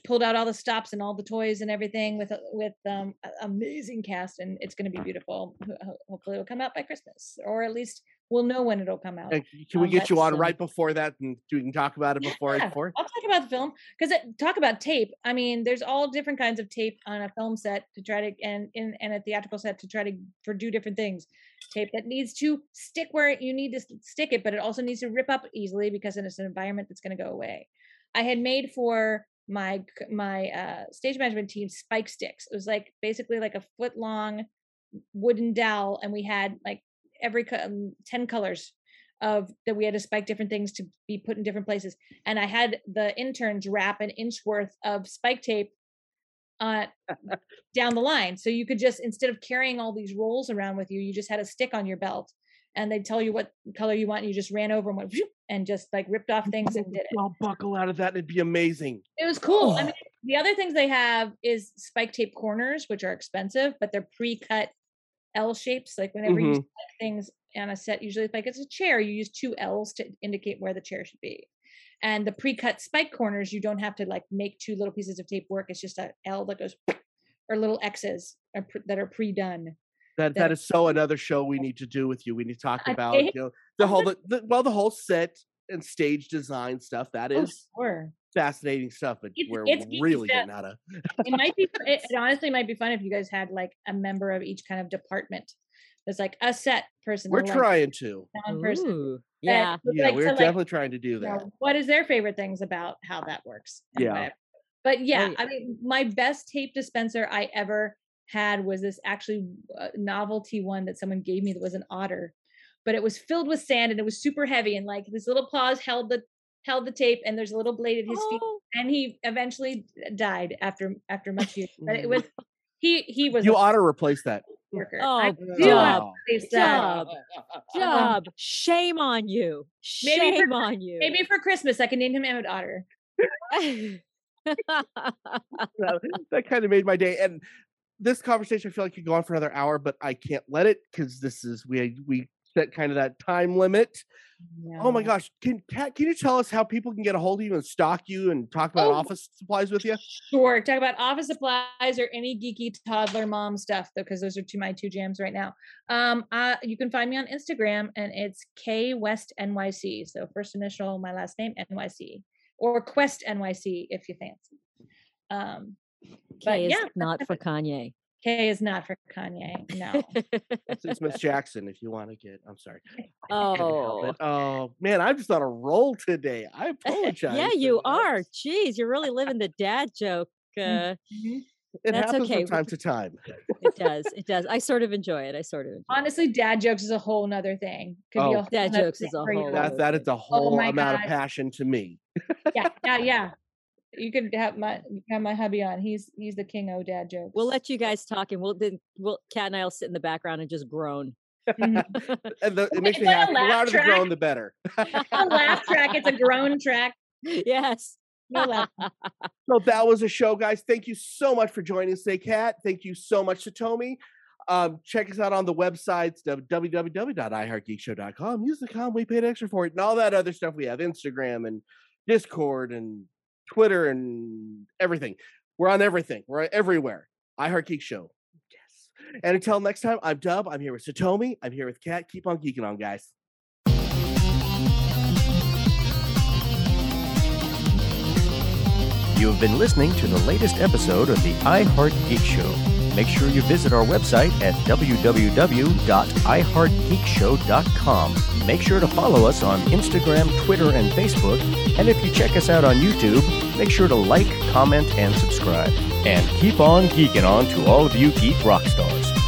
[SPEAKER 4] Pulled out all the stops and all the toys and everything with with um amazing cast, and it's going to be beautiful. Ho- ho- Hopefully, it'll come out by Christmas, or at least we'll know when it'll come out.
[SPEAKER 2] And can we
[SPEAKER 4] um,
[SPEAKER 2] get you on right before that, and we can talk about it before
[SPEAKER 4] Yeah,
[SPEAKER 2] for?
[SPEAKER 4] I'll talk about the film because talk about tape. I mean, there's all different kinds of tape on a film set to try to and in and a theatrical set to try to for do different things. Tape that needs to stick where you need to stick it, but it also needs to rip up easily because it's an environment that's going to go away. I had made for my my uh, stage management team spike sticks. It was like basically like a foot long wooden dowel, and we had like every co- um, ten colors of that we had to spike different things to be put in different places. And i had the interns wrap an inch worth of spike tape uh down the line. So you could just instead of carrying all these rolls around with you you just had a stick on your belt and they'd tell you what color you want and you just ran over and went and just like ripped off things and did it
[SPEAKER 2] I'll buckle out of that. It'd be amazing.
[SPEAKER 4] it was cool i
[SPEAKER 2] Oh.
[SPEAKER 4] mean the other things they have is spike tape corners which are expensive but they're pre-cut l shapes like whenever you
[SPEAKER 2] Mhm.
[SPEAKER 4] spike things on a set usually it's like it's a chair you use two l's to indicate where the chair should be and the pre-cut spike corners you don't have to like make two little pieces of tape work it's just a l that goes or little x's are pre- that are pre-done
[SPEAKER 2] That
[SPEAKER 4] that-
[SPEAKER 2] that is so another show we need to do with you. We need to talk about you know the whole the, the well the whole set and stage design stuff. That
[SPEAKER 4] oh,
[SPEAKER 2] is Oh,
[SPEAKER 4] sure.
[SPEAKER 2] fascinating stuff, but
[SPEAKER 4] It's-
[SPEAKER 2] we're
[SPEAKER 4] it's
[SPEAKER 2] really
[SPEAKER 4] stuff.
[SPEAKER 2] getting out of.
[SPEAKER 4] it might be fu- it, it honestly might be fun if you guys had like a member of each kind of department there's like a set person
[SPEAKER 2] We're
[SPEAKER 4] like,
[SPEAKER 2] trying to.
[SPEAKER 4] person
[SPEAKER 3] Ooh, yeah
[SPEAKER 2] Yeah,
[SPEAKER 4] like
[SPEAKER 2] we're
[SPEAKER 4] to, like,
[SPEAKER 2] definitely trying to do
[SPEAKER 4] you
[SPEAKER 2] that.
[SPEAKER 4] know, what is their favorite things about how that works
[SPEAKER 2] Yeah.
[SPEAKER 4] whatever. but yeah,
[SPEAKER 3] yeah.
[SPEAKER 4] i mean my best tape dispenser i ever had was this actually uh, novelty one that someone gave me that was an otter but it was filled with sand and it was super heavy and like this little paws held the held the tape and there's a little blade at his feet
[SPEAKER 3] Oh,
[SPEAKER 4] and he eventually died after after much use but it was he he was
[SPEAKER 2] You
[SPEAKER 4] a
[SPEAKER 2] ought to replace that.
[SPEAKER 4] worker
[SPEAKER 3] Oh,
[SPEAKER 4] I
[SPEAKER 3] Job.
[SPEAKER 4] do want
[SPEAKER 2] Wow.
[SPEAKER 4] that.
[SPEAKER 3] Job. job shame on you
[SPEAKER 4] Maybe for-
[SPEAKER 3] shame on you
[SPEAKER 4] maybe for christmas i can name him emmet otter
[SPEAKER 2] that, that kind of made my day. And this conversation, I feel like could go on for another hour, but I can't let it because this is we we set kind of that time limit. Oh my gosh, can Kat, can you tell us how people can get a hold of you and stalk you and talk about
[SPEAKER 4] Oh.
[SPEAKER 2] office supplies with you?
[SPEAKER 4] Sure. Talk about office supplies or any geeky toddler mom stuff, though, because those are two my two jams right now. Um, uh, you can find me on Instagram, and it's K West NYC. So first initial, my last name NYC, or Quest NYC if you fancy. Um,
[SPEAKER 3] K is
[SPEAKER 4] yeah,
[SPEAKER 3] not for Kanye.
[SPEAKER 4] K is not for Kanye. No.
[SPEAKER 2] It's, it's Miss Jackson if you want to get. I'm sorry.
[SPEAKER 3] Oh.
[SPEAKER 2] Oh man, I'm just on a roll today. I apologize.
[SPEAKER 3] yeah, you are. Jeez, you're really living the dad joke. Uh,
[SPEAKER 4] Mhm.
[SPEAKER 2] It
[SPEAKER 3] That's
[SPEAKER 2] happens
[SPEAKER 3] okay.
[SPEAKER 2] from time to time.
[SPEAKER 3] it does. It does. I sort of enjoy it. I sort of enjoy it.
[SPEAKER 4] Honestly, dad jokes is a whole nother thing. Could be
[SPEAKER 2] Oh.
[SPEAKER 4] a whole
[SPEAKER 3] Dad
[SPEAKER 4] nother
[SPEAKER 3] jokes is
[SPEAKER 4] thing
[SPEAKER 3] a whole
[SPEAKER 2] That that is a whole
[SPEAKER 4] Oh my
[SPEAKER 2] amount of passion to me.
[SPEAKER 4] yeah, yeah, yeah. You could have my have my hubby on. He's he's the king of dad jokes.
[SPEAKER 3] We'll let you guys talk, and we'll then we'll Cat and I'll sit in the background and just groan.
[SPEAKER 4] Mhm.
[SPEAKER 2] And the, it makes me
[SPEAKER 4] it's like
[SPEAKER 2] happy. The
[SPEAKER 4] laugh
[SPEAKER 2] louder the
[SPEAKER 4] track.
[SPEAKER 2] groan, the better.
[SPEAKER 4] a laugh track. It's a groan track.
[SPEAKER 3] yes.
[SPEAKER 4] No laugh.
[SPEAKER 2] So that was a show, guys. Thank you so much for joining us today, Kat. Thank you so much to Tomy. Um, check us out on the websites www.iheartgeekshow.com. Use the com we paid extra for it, and all that other stuff we have Instagram and Discord and Twitter and everything. We're on everything. We're everywhere. I Heart Geek Show. Yes. And until next time, I'm Dub. I'm here with Satomi. I'm here with Kat. Keep on geeking on, guys.
[SPEAKER 1] You have been listening to the latest episode of the iHeart Geek Show. Make sure you visit our website at www.iheartgeekshow.com. Make sure to follow us on Instagram, Twitter, and Facebook. And if you check us out on YouTube, make sure to like, comment, and subscribe. And keep on geeking on to all of you geek rock stars.